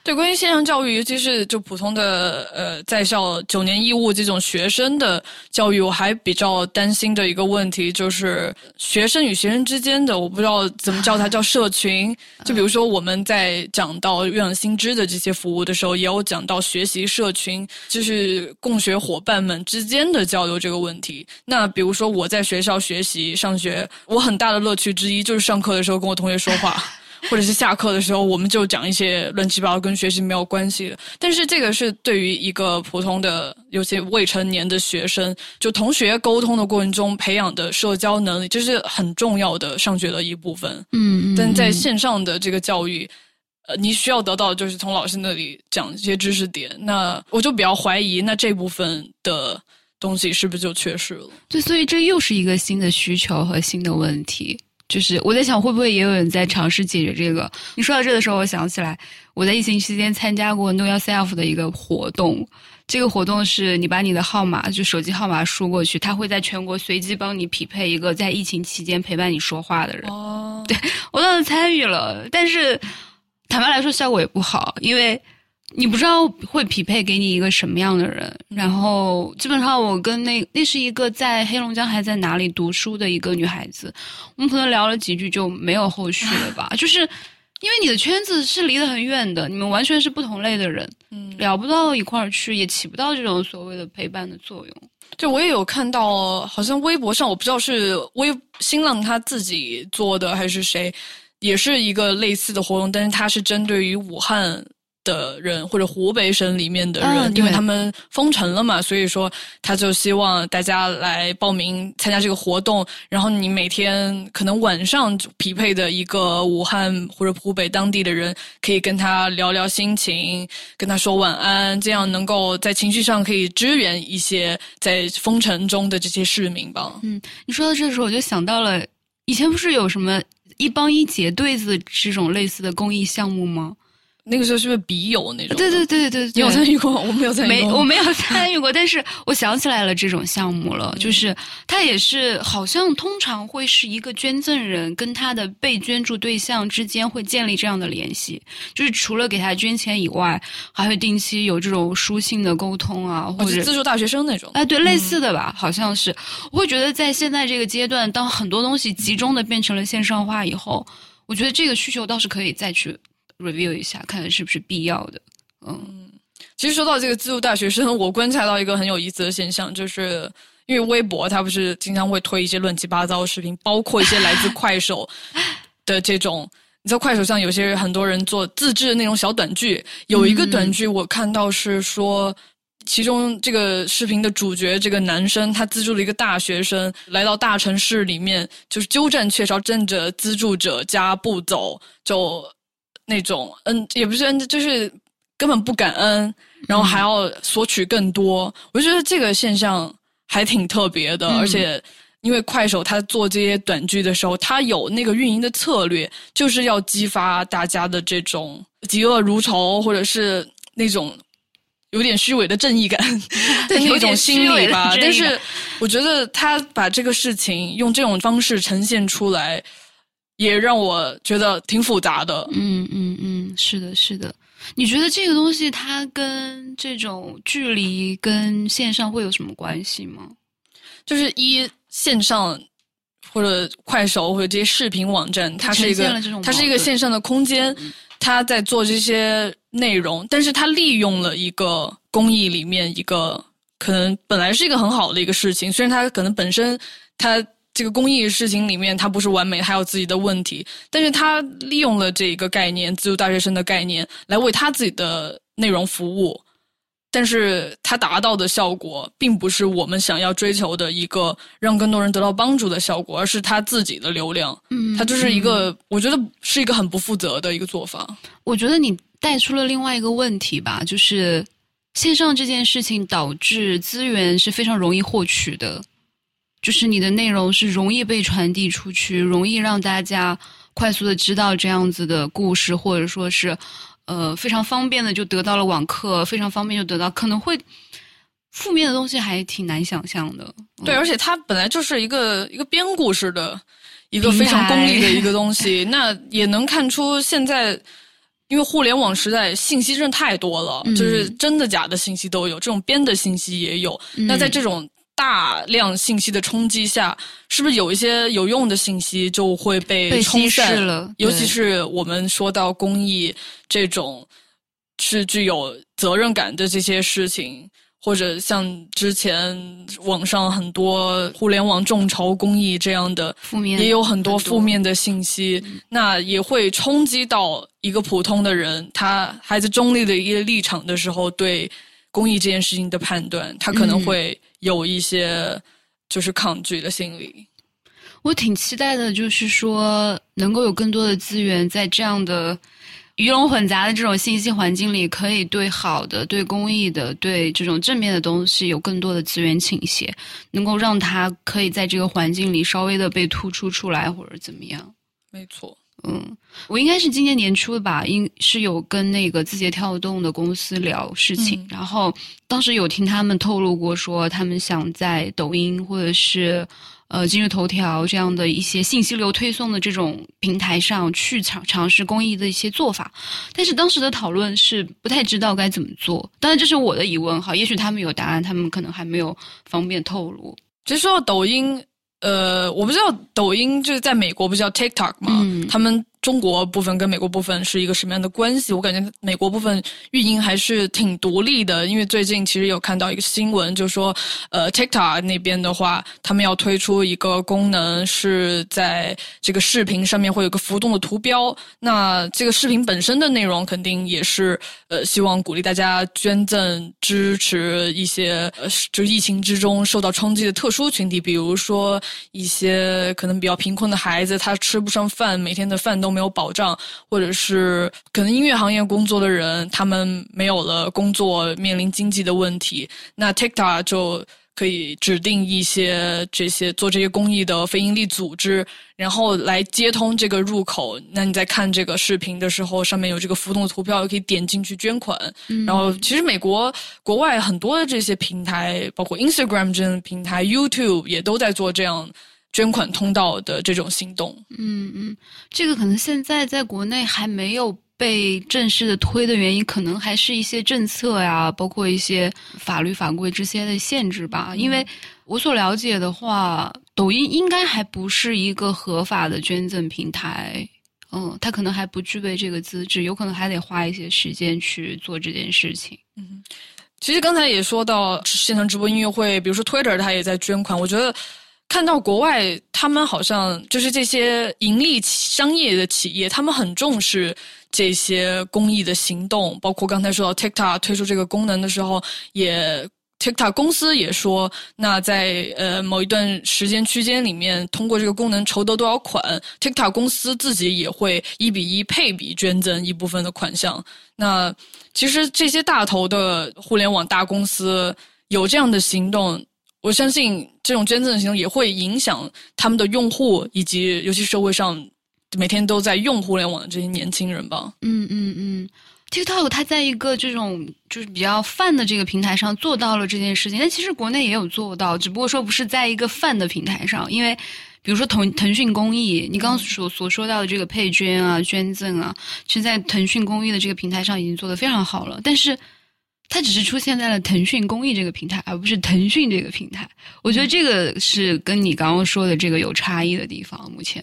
对，关于线上教育，尤其是就普通的呃在校九年义务这种学生的教育，我还比较担心的一个问题就是学生与学生之间的，我不知道怎么叫它叫社群。就比如说我们在讲到月亮新知的这些服务的时候，也有讲到学习社群，就是共学伙伴们之间的交流这个问题。那比如说我在学校学习上学，我很大的乐趣之一就是上课的时候跟我同学说话。或者是下课的时候，我们就讲一些乱七八糟跟学习没有关系的。但是这个是对于一个普通的、有些未成年的学生，就同学沟通的过程中培养的社交能力，这是很重要的上学的一部分。嗯，但在线上的这个教育，呃，你需要得到就是从老师那里讲一些知识点。那我就比较怀疑，那这部分的东西是不是就缺失了？对，所以这又是一个新的需求和新的问题。就是我在想，会不会也有人在尝试解决这个？你说到这的时候，我想起来，我在疫情期间参加过 Know Yourself 的一个活动。这个活动是你把你的号码，就手机号码输过去，他会在全国随机帮你匹配一个在疫情期间陪伴你说话的人。哦，对我当时参与了，但是坦白来说，效果也不好，因为。你不知道会匹配给你一个什么样的人，然后基本上我跟那那是一个在黑龙江还在哪里读书的一个女孩子，我们可能聊了几句就没有后续了吧？就是因为你的圈子是离得很远的，你们完全是不同类的人，嗯，聊不到一块儿去，也起不到这种所谓的陪伴的作用。就我也有看到，好像微博上我不知道是微新浪他自己做的还是谁，也是一个类似的活动，但是它是针对于武汉。的人或者湖北省里面的人，因为他们封城了嘛，所以说他就希望大家来报名参加这个活动。然后你每天可能晚上匹配的一个武汉或者湖北当地的人，可以跟他聊聊心情，跟他说晚安，这样能够在情绪上可以支援一些在封城中的这些市民吧。嗯，你说到这时候，我就想到了以前不是有什么一帮一结对子这种类似的公益项目吗？那个时候是不是笔友那种？对对对对，你有参与过？我没有参与过，没我没有参与过。但是我想起来了，这种项目了，就是他也是好像通常会是一个捐赠人跟他的被捐助对象之间会建立这样的联系，就是除了给他捐钱以外，还会定期有这种书信的沟通啊，或者资助大学生那种。哎，对，类似的吧，好像是。我会觉得在现在这个阶段，当很多东西集中的变成了线上化以后，我觉得这个需求倒是可以再去。Review 一下，看看是不是必要的。嗯，其实说到这个自助大学生，我观察到一个很有意思的现象，就是因为微博它不是经常会推一些乱七八糟的视频，包括一些来自 快手的这种。你知道快手上有些很多人做自制的那种小短剧，有一个短剧我看到是说，其中这个视频的主角这个男生，他资助了一个大学生来到大城市里面，就是鸠占鹊巢，占着资助者家不走，就。那种嗯，也不是嗯，就是根本不感恩，然后还要索取更多。我觉得这个现象还挺特别的，而且因为快手他做这些短剧的时候，他有那个运营的策略，就是要激发大家的这种嫉恶如仇，或者是那种有点虚伪的正义感 的那种心理吧。但是我觉得他把这个事情用这种方式呈现出来。也让我觉得挺复杂的。嗯嗯嗯，是的，是的。你觉得这个东西它跟这种距离跟线上会有什么关系吗？就是一线上或者快手或者这些视频网站，它是一个它是一个线上的空间，它在做这些内容，但是它利用了一个公益里面一个可能本来是一个很好的一个事情，虽然它可能本身它。这个公益事情里面，它不是完美，它有自己的问题。但是他利用了这一个概念，自由大学生的概念，来为他自己的内容服务。但是他达到的效果，并不是我们想要追求的一个让更多人得到帮助的效果，而是他自己的流量。嗯，他就是一个，我觉得是一个很不负责的一个做法。我觉得你带出了另外一个问题吧，就是线上这件事情导致资源是非常容易获取的，就是你的内容是容易被传递出去，容易让大家快速的知道这样子的故事，或者说是。呃，非常方便的就得到了网课，非常方便就得到，可能会负面的东西还挺难想象的。对，而且它本来就是一个一个编故事的一个非常功利的一个东西，那也能看出现在因为互联网时代信息真的太多了，就是真的假的信息都有，这种编的信息也有。那在这种大量信息的冲击下，是不是有一些有用的信息就会被冲散了？尤其是我们说到公益这种是具有责任感的这些事情，或者像之前网上很多互联网众筹公益这样的负面，也有很多负面的信息，那也会冲击到一个普通的人，他还在中立的一个立场的时候，对公益这件事情的判断，他可能会。有一些就是抗拒的心理，我挺期待的，就是说能够有更多的资源在这样的鱼龙混杂的这种信息环境里，可以对好的、对公益的、对这种正面的东西有更多的资源倾斜，能够让它可以在这个环境里稍微的被突出出来，或者怎么样？没错。嗯，我应该是今年年初的吧，应是有跟那个字节跳动的公司聊事情，然后当时有听他们透露过，说他们想在抖音或者是呃今日头条这样的一些信息流推送的这种平台上去尝尝试公益的一些做法，但是当时的讨论是不太知道该怎么做。当然这是我的疑问哈，也许他们有答案，他们可能还没有方便透露。其实说到抖音。呃，我不知道抖音就是在美国不是叫 TikTok 吗？他们。中国部分跟美国部分是一个什么样的关系？我感觉美国部分运营还是挺独立的，因为最近其实有看到一个新闻，就是说，呃，TikTok 那边的话，他们要推出一个功能，是在这个视频上面会有个浮动的图标。那这个视频本身的内容肯定也是，呃，希望鼓励大家捐赠支持一些，呃，就疫情之中受到冲击的特殊群体，比如说一些可能比较贫困的孩子，他吃不上饭，每天的饭都。没有保障，或者是可能音乐行业工作的人，他们没有了工作，面临经济的问题，那 TikTok 就可以指定一些这些做这些公益的非营利组织，然后来接通这个入口。那你在看这个视频的时候，上面有这个浮动的图标，可以点进去捐款。然后，其实美国国外很多的这些平台，包括 Instagram 这样的平台，YouTube 也都在做这样。捐款通道的这种行动，嗯嗯，这个可能现在在国内还没有被正式的推的原因，可能还是一些政策呀，包括一些法律法规这些的限制吧。因为我所了解的话，抖音应该还不是一个合法的捐赠平台，嗯，它可能还不具备这个资质，有可能还得花一些时间去做这件事情。嗯，其实刚才也说到现场直播音乐会，比如说 Twitter，它也在捐款，我觉得。看到国外，他们好像就是这些盈利商业的企业，他们很重视这些公益的行动。包括刚才说到 TikTok 推出这个功能的时候，也 TikTok 公司也说，那在呃某一段时间区间里面，通过这个功能筹得多少款，TikTok 公司自己也会一比一配比捐赠一部分的款项。那其实这些大头的互联网大公司有这样的行动。我相信这种捐赠行动也会影响他们的用户，以及尤其社会上每天都在用互联网的这些年轻人吧。嗯嗯嗯，TikTok 它在一个这种就是比较泛的这个平台上做到了这件事情，但其实国内也有做到，只不过说不是在一个泛的平台上。因为比如说腾腾讯公益，你刚刚所所说到的这个配捐啊、捐赠啊，其实在腾讯公益的这个平台上已经做得非常好了，但是。它只是出现在了腾讯公益这个平台，而不是腾讯这个平台。我觉得这个是跟你刚刚说的这个有差异的地方。目前，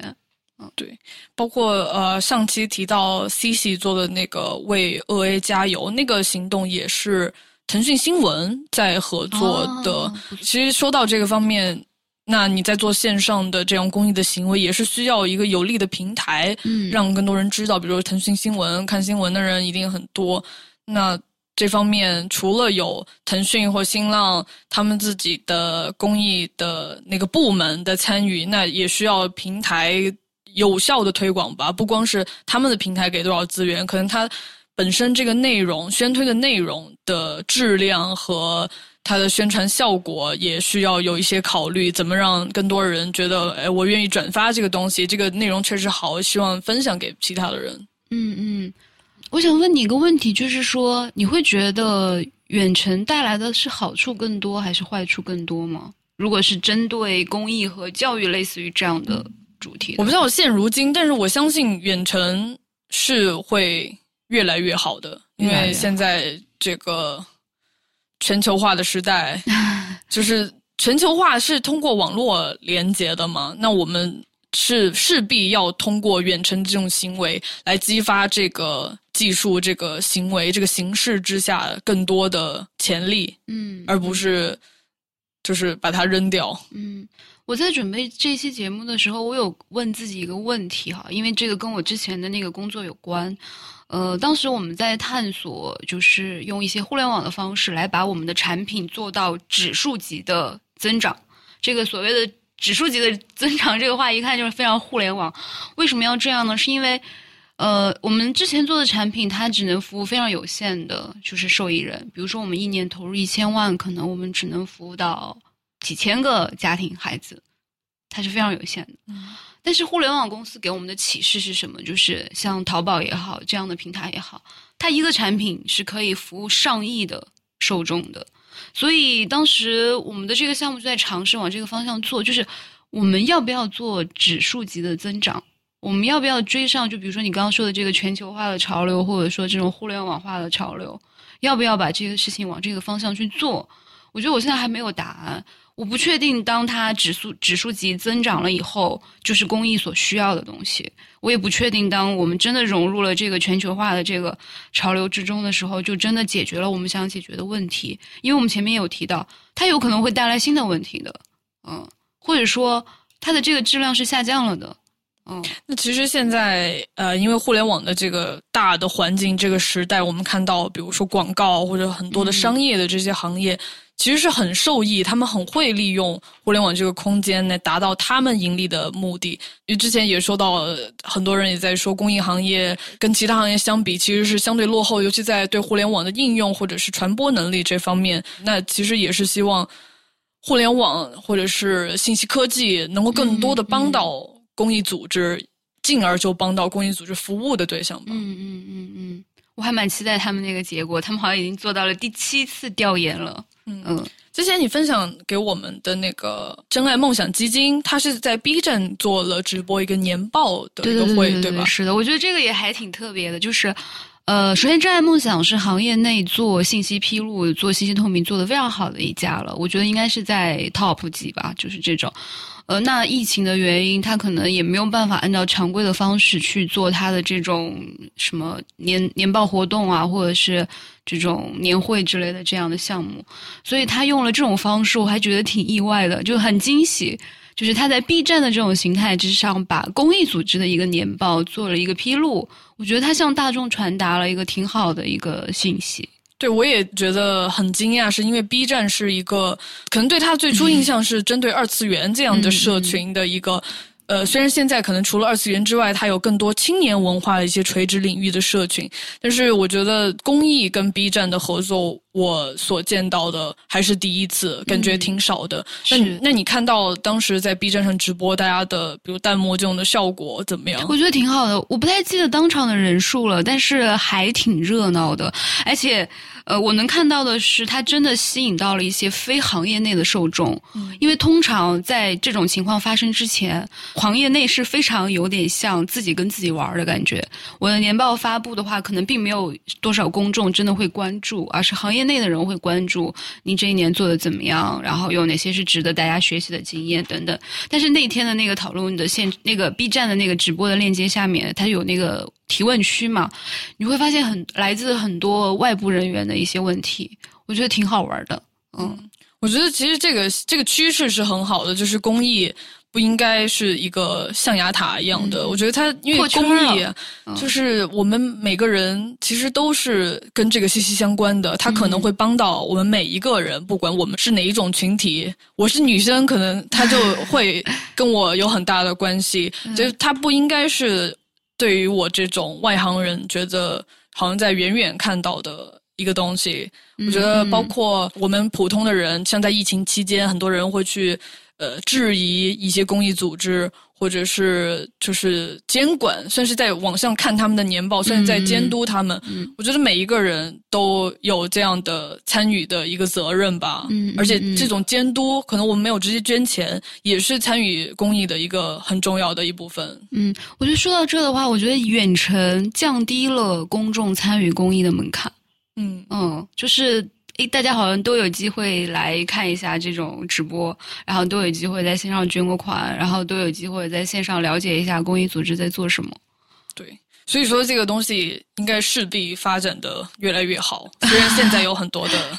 嗯，对，包括呃上期提到 C C 做的那个为恶 A 加油那个行动，也是腾讯新闻在合作的。其实说到这个方面，那你在做线上的这样公益的行为，也是需要一个有力的平台，嗯，让更多人知道。比如说腾讯新闻，看新闻的人一定很多。那这方面除了有腾讯或新浪他们自己的公益的那个部门的参与，那也需要平台有效的推广吧。不光是他们的平台给多少资源，可能它本身这个内容宣推的内容的质量和。它的宣传效果也需要有一些考虑，怎么让更多人觉得，哎，我愿意转发这个东西，这个内容确实好，希望分享给其他的人。嗯嗯，我想问你一个问题，就是说，你会觉得远程带来的是好处更多，还是坏处更多吗？如果是针对公益和教育类似于这样的主题，我不知道现如今，但是我相信远程是会越来越好的，因为现在这个。全球化的时代，就是全球化是通过网络连接的嘛？那我们是势必要通过远程这种行为来激发这个技术、这个行为、这个形式之下更多的潜力，嗯，而不是就是把它扔掉。嗯，我在准备这期节目的时候，我有问自己一个问题哈，因为这个跟我之前的那个工作有关。呃，当时我们在探索，就是用一些互联网的方式来把我们的产品做到指数级的增长。这个所谓的指数级的增长，这个话一看就是非常互联网。为什么要这样呢？是因为，呃，我们之前做的产品它只能服务非常有限的，就是受益人。比如说，我们一年投入一千万，可能我们只能服务到几千个家庭孩子，它是非常有限的。但是互联网公司给我们的启示是什么？就是像淘宝也好，这样的平台也好，它一个产品是可以服务上亿的受众的。所以当时我们的这个项目就在尝试往这个方向做，就是我们要不要做指数级的增长？我们要不要追上？就比如说你刚刚说的这个全球化的潮流，或者说这种互联网化的潮流，要不要把这个事情往这个方向去做？我觉得我现在还没有答案。我不确定，当它指数指数级增长了以后，就是公益所需要的东西。我也不确定，当我们真的融入了这个全球化的这个潮流之中的时候，就真的解决了我们想解决的问题。因为我们前面有提到，它有可能会带来新的问题的，嗯，或者说它的这个质量是下降了的，嗯。那其实现在，呃，因为互联网的这个大的环境，这个时代，我们看到，比如说广告或者很多的商业的这些行业。其实是很受益，他们很会利用互联网这个空间来达到他们盈利的目的。因为之前也说到，很多人也在说，公益行业跟其他行业相比，其实是相对落后，尤其在对互联网的应用或者是传播能力这方面。那其实也是希望互联网或者是信息科技能够更多的帮到公益组织，进而就帮到公益组织服务的对象吧。嗯嗯嗯嗯，我还蛮期待他们那个结果。他们好像已经做到了第七次调研了。嗯嗯，之前你分享给我们的那个真爱梦想基金，它是在 B 站做了直播一个年报的一个会，对吧？是的，我觉得这个也还挺特别的。就是，呃，首先真爱梦想是行业内做信息披露、做信息透明做的非常好的一家了，我觉得应该是在 top 级吧，就是这种。呃，那疫情的原因，他可能也没有办法按照常规的方式去做他的这种什么年年报活动啊，或者是这种年会之类的这样的项目，所以他用了这种方式，我还觉得挺意外的，就很惊喜。就是他在 B 站的这种形态之上，把公益组织的一个年报做了一个披露，我觉得他向大众传达了一个挺好的一个信息。对，我也觉得很惊讶，是因为 B 站是一个可能对他最初印象是针对二次元这样的社群的一个。呃，虽然现在可能除了二次元之外，它有更多青年文化的一些垂直领域的社群，但是我觉得公益跟 B 站的合作，我所见到的还是第一次，感觉挺少的。那你那你看到当时在 B 站上直播，大家的比如弹幕这种的效果怎么样？我觉得挺好的，我不太记得当场的人数了，但是还挺热闹的，而且。呃，我能看到的是，它真的吸引到了一些非行业内的受众，因为通常在这种情况发生之前，行业内是非常有点像自己跟自己玩的感觉。我的年报发布的话，可能并没有多少公众真的会关注，而是行业内的人会关注你这一年做的怎么样，然后有哪些是值得大家学习的经验等等。但是那天的那个讨论的现，那个 B 站的那个直播的链接下面，它有那个。提问区嘛，你会发现很来自很多外部人员的一些问题，我觉得挺好玩的。嗯，我我觉得其实这个这个趋势是很好的，就是公益。不应该是一个象牙塔一样的。我觉得它因为公益，就是我们每个人其实都是跟这个息息相关的。它可能会帮到我们每一个人，不管我们是哪一种群体。我是女生，可能它就会跟我有很大的关系。就是它不应该是对于我这种外行人觉得好像在远远看到的一个东西。我觉得包括我们普通的人，像在疫情期间，很多人会去。呃，质疑一些公益组织，或者是就是监管，算是在网上看他们的年报，算是在监督他们。我觉得每一个人都有这样的参与的一个责任吧。嗯，而且这种监督，可能我们没有直接捐钱，也是参与公益的一个很重要的一部分。嗯，我觉得说到这的话，我觉得远程降低了公众参与公益的门槛。嗯嗯，就是。诶，大家好像都有机会来看一下这种直播，然后都有机会在线上捐过款，然后都有机会在线上了解一下公益组织在做什么。对，所以说这个东西应该势必发展的越来越好，虽然现在有很多的。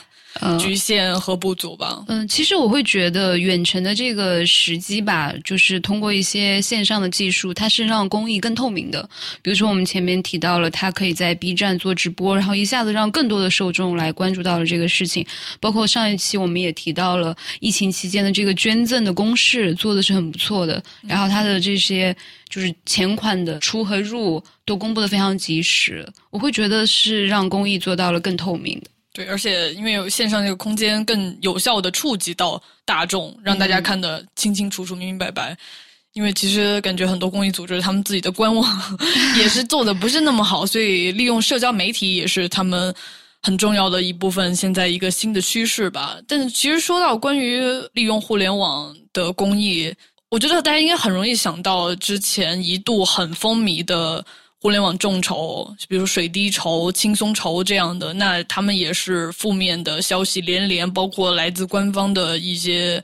局限和不足吧。嗯，其实我会觉得远程的这个时机吧，就是通过一些线上的技术，它是让公益更透明的。比如说我们前面提到了，它可以在 B 站做直播，然后一下子让更多的受众来关注到了这个事情。包括上一期我们也提到了，疫情期间的这个捐赠的公示做的是很不错的，然后它的这些就是钱款的出和入都公布的非常及时。我会觉得是让公益做到了更透明的。对，而且因为有线上这个空间，更有效的触及到大众，让大家看得清清楚楚、明明白白。因为其实感觉很多公益组织，他们自己的官网 也是做的不是那么好，所以利用社交媒体也是他们很重要的一部分。现在一个新的趋势吧。但是其实说到关于利用互联网的公益，我觉得大家应该很容易想到之前一度很风靡的。互联网众筹，比如水滴筹、轻松筹这样的，那他们也是负面的消息连连，包括来自官方的一些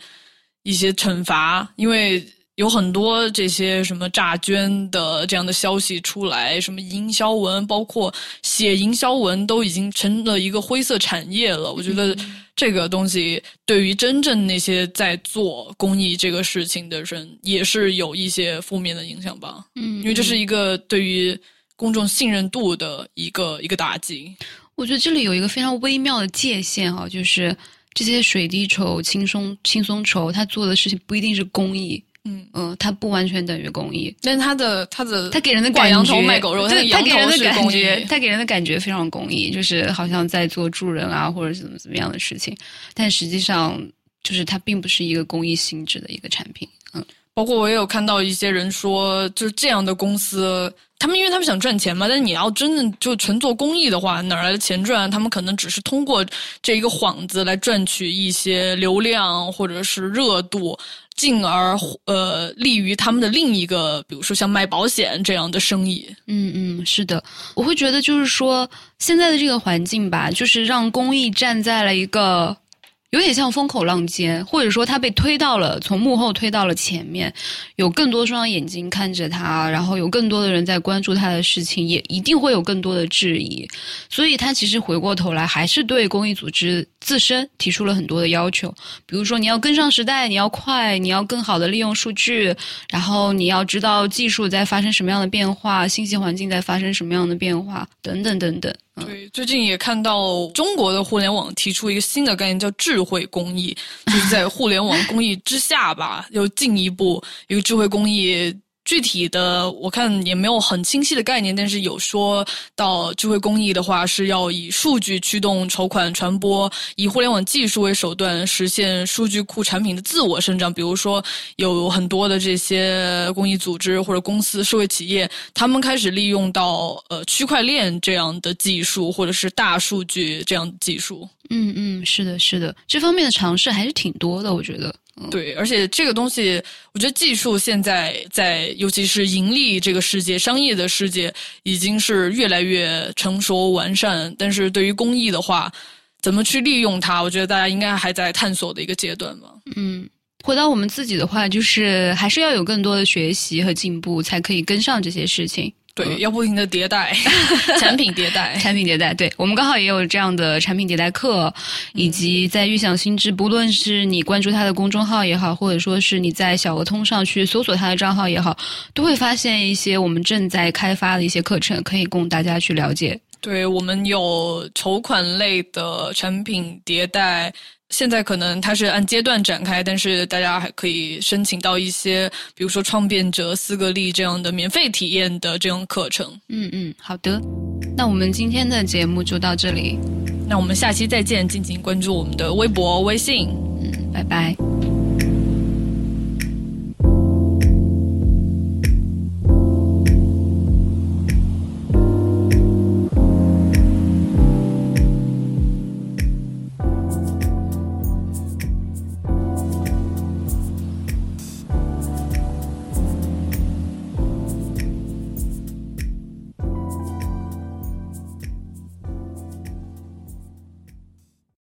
一些惩罚，因为有很多这些什么诈捐的这样的消息出来，什么营销文，包括写营销文都已经成了一个灰色产业了。我觉得这个东西对于真正那些在做公益这个事情的人，也是有一些负面的影响吧。嗯，因为这是一个对于。公众信任度的一个一个打击，我觉得这里有一个非常微妙的界限哈，就是这些水滴筹、轻松轻松筹，他做的事情不一定是公益，嗯嗯，它不完全等于公益，但它的它的它给人的感觉，头卖狗肉，他给人的感觉，它给人的感觉非常公益，就是好像在做助人啊，或者怎么怎么样的事情，但实际上就是它并不是一个公益性质的一个产品，嗯。包括我也有看到一些人说，就是这样的公司，他们因为他们想赚钱嘛，但是你要真的就纯做公益的话，哪来的钱赚？他们可能只是通过这一个幌子来赚取一些流量或者是热度，进而呃利于他们的另一个，比如说像卖保险这样的生意。嗯嗯，是的，我会觉得就是说现在的这个环境吧，就是让公益站在了一个。有点像风口浪尖，或者说他被推到了从幕后推到了前面，有更多双眼睛看着他，然后有更多的人在关注他的事情，也一定会有更多的质疑。所以他其实回过头来还是对公益组织自身提出了很多的要求，比如说你要跟上时代，你要快，你要更好的利用数据，然后你要知道技术在发生什么样的变化，信息环境在发生什么样的变化，等等等等。对，最近也看到中国的互联网提出一个新的概念，叫智慧公益，就是在互联网公益之下吧，又进一步一个智慧公益。具体的我看也没有很清晰的概念，但是有说到智慧公益的话，是要以数据驱动筹款传播，以互联网技术为手段实现数据库产品的自我生长。比如说，有很多的这些公益组织或者公司、社会企业，他们开始利用到呃区块链这样的技术，或者是大数据这样的技术。嗯嗯，是的，是的，这方面的尝试还是挺多的，我觉得。对，而且这个东西，我觉得技术现在在，尤其是盈利这个世界、商业的世界，已经是越来越成熟完善。但是对于公益的话，怎么去利用它，我觉得大家应该还在探索的一个阶段嘛。嗯，回到我们自己的话，就是还是要有更多的学习和进步，才可以跟上这些事情。对，要不停的迭代，产品迭代，产品迭代。对我们刚好也有这样的产品迭代课，以及在预想心智，不论是你关注他的公众号也好，或者说是你在小额通上去搜索他的账号也好，都会发现一些我们正在开发的一些课程，可以供大家去了解。对我们有筹款类的产品迭代。现在可能它是按阶段展开，但是大家还可以申请到一些，比如说创变者四个力这样的免费体验的这种课程。嗯嗯，好的，那我们今天的节目就到这里，那我们下期再见，敬请关注我们的微博、微信。嗯，拜拜。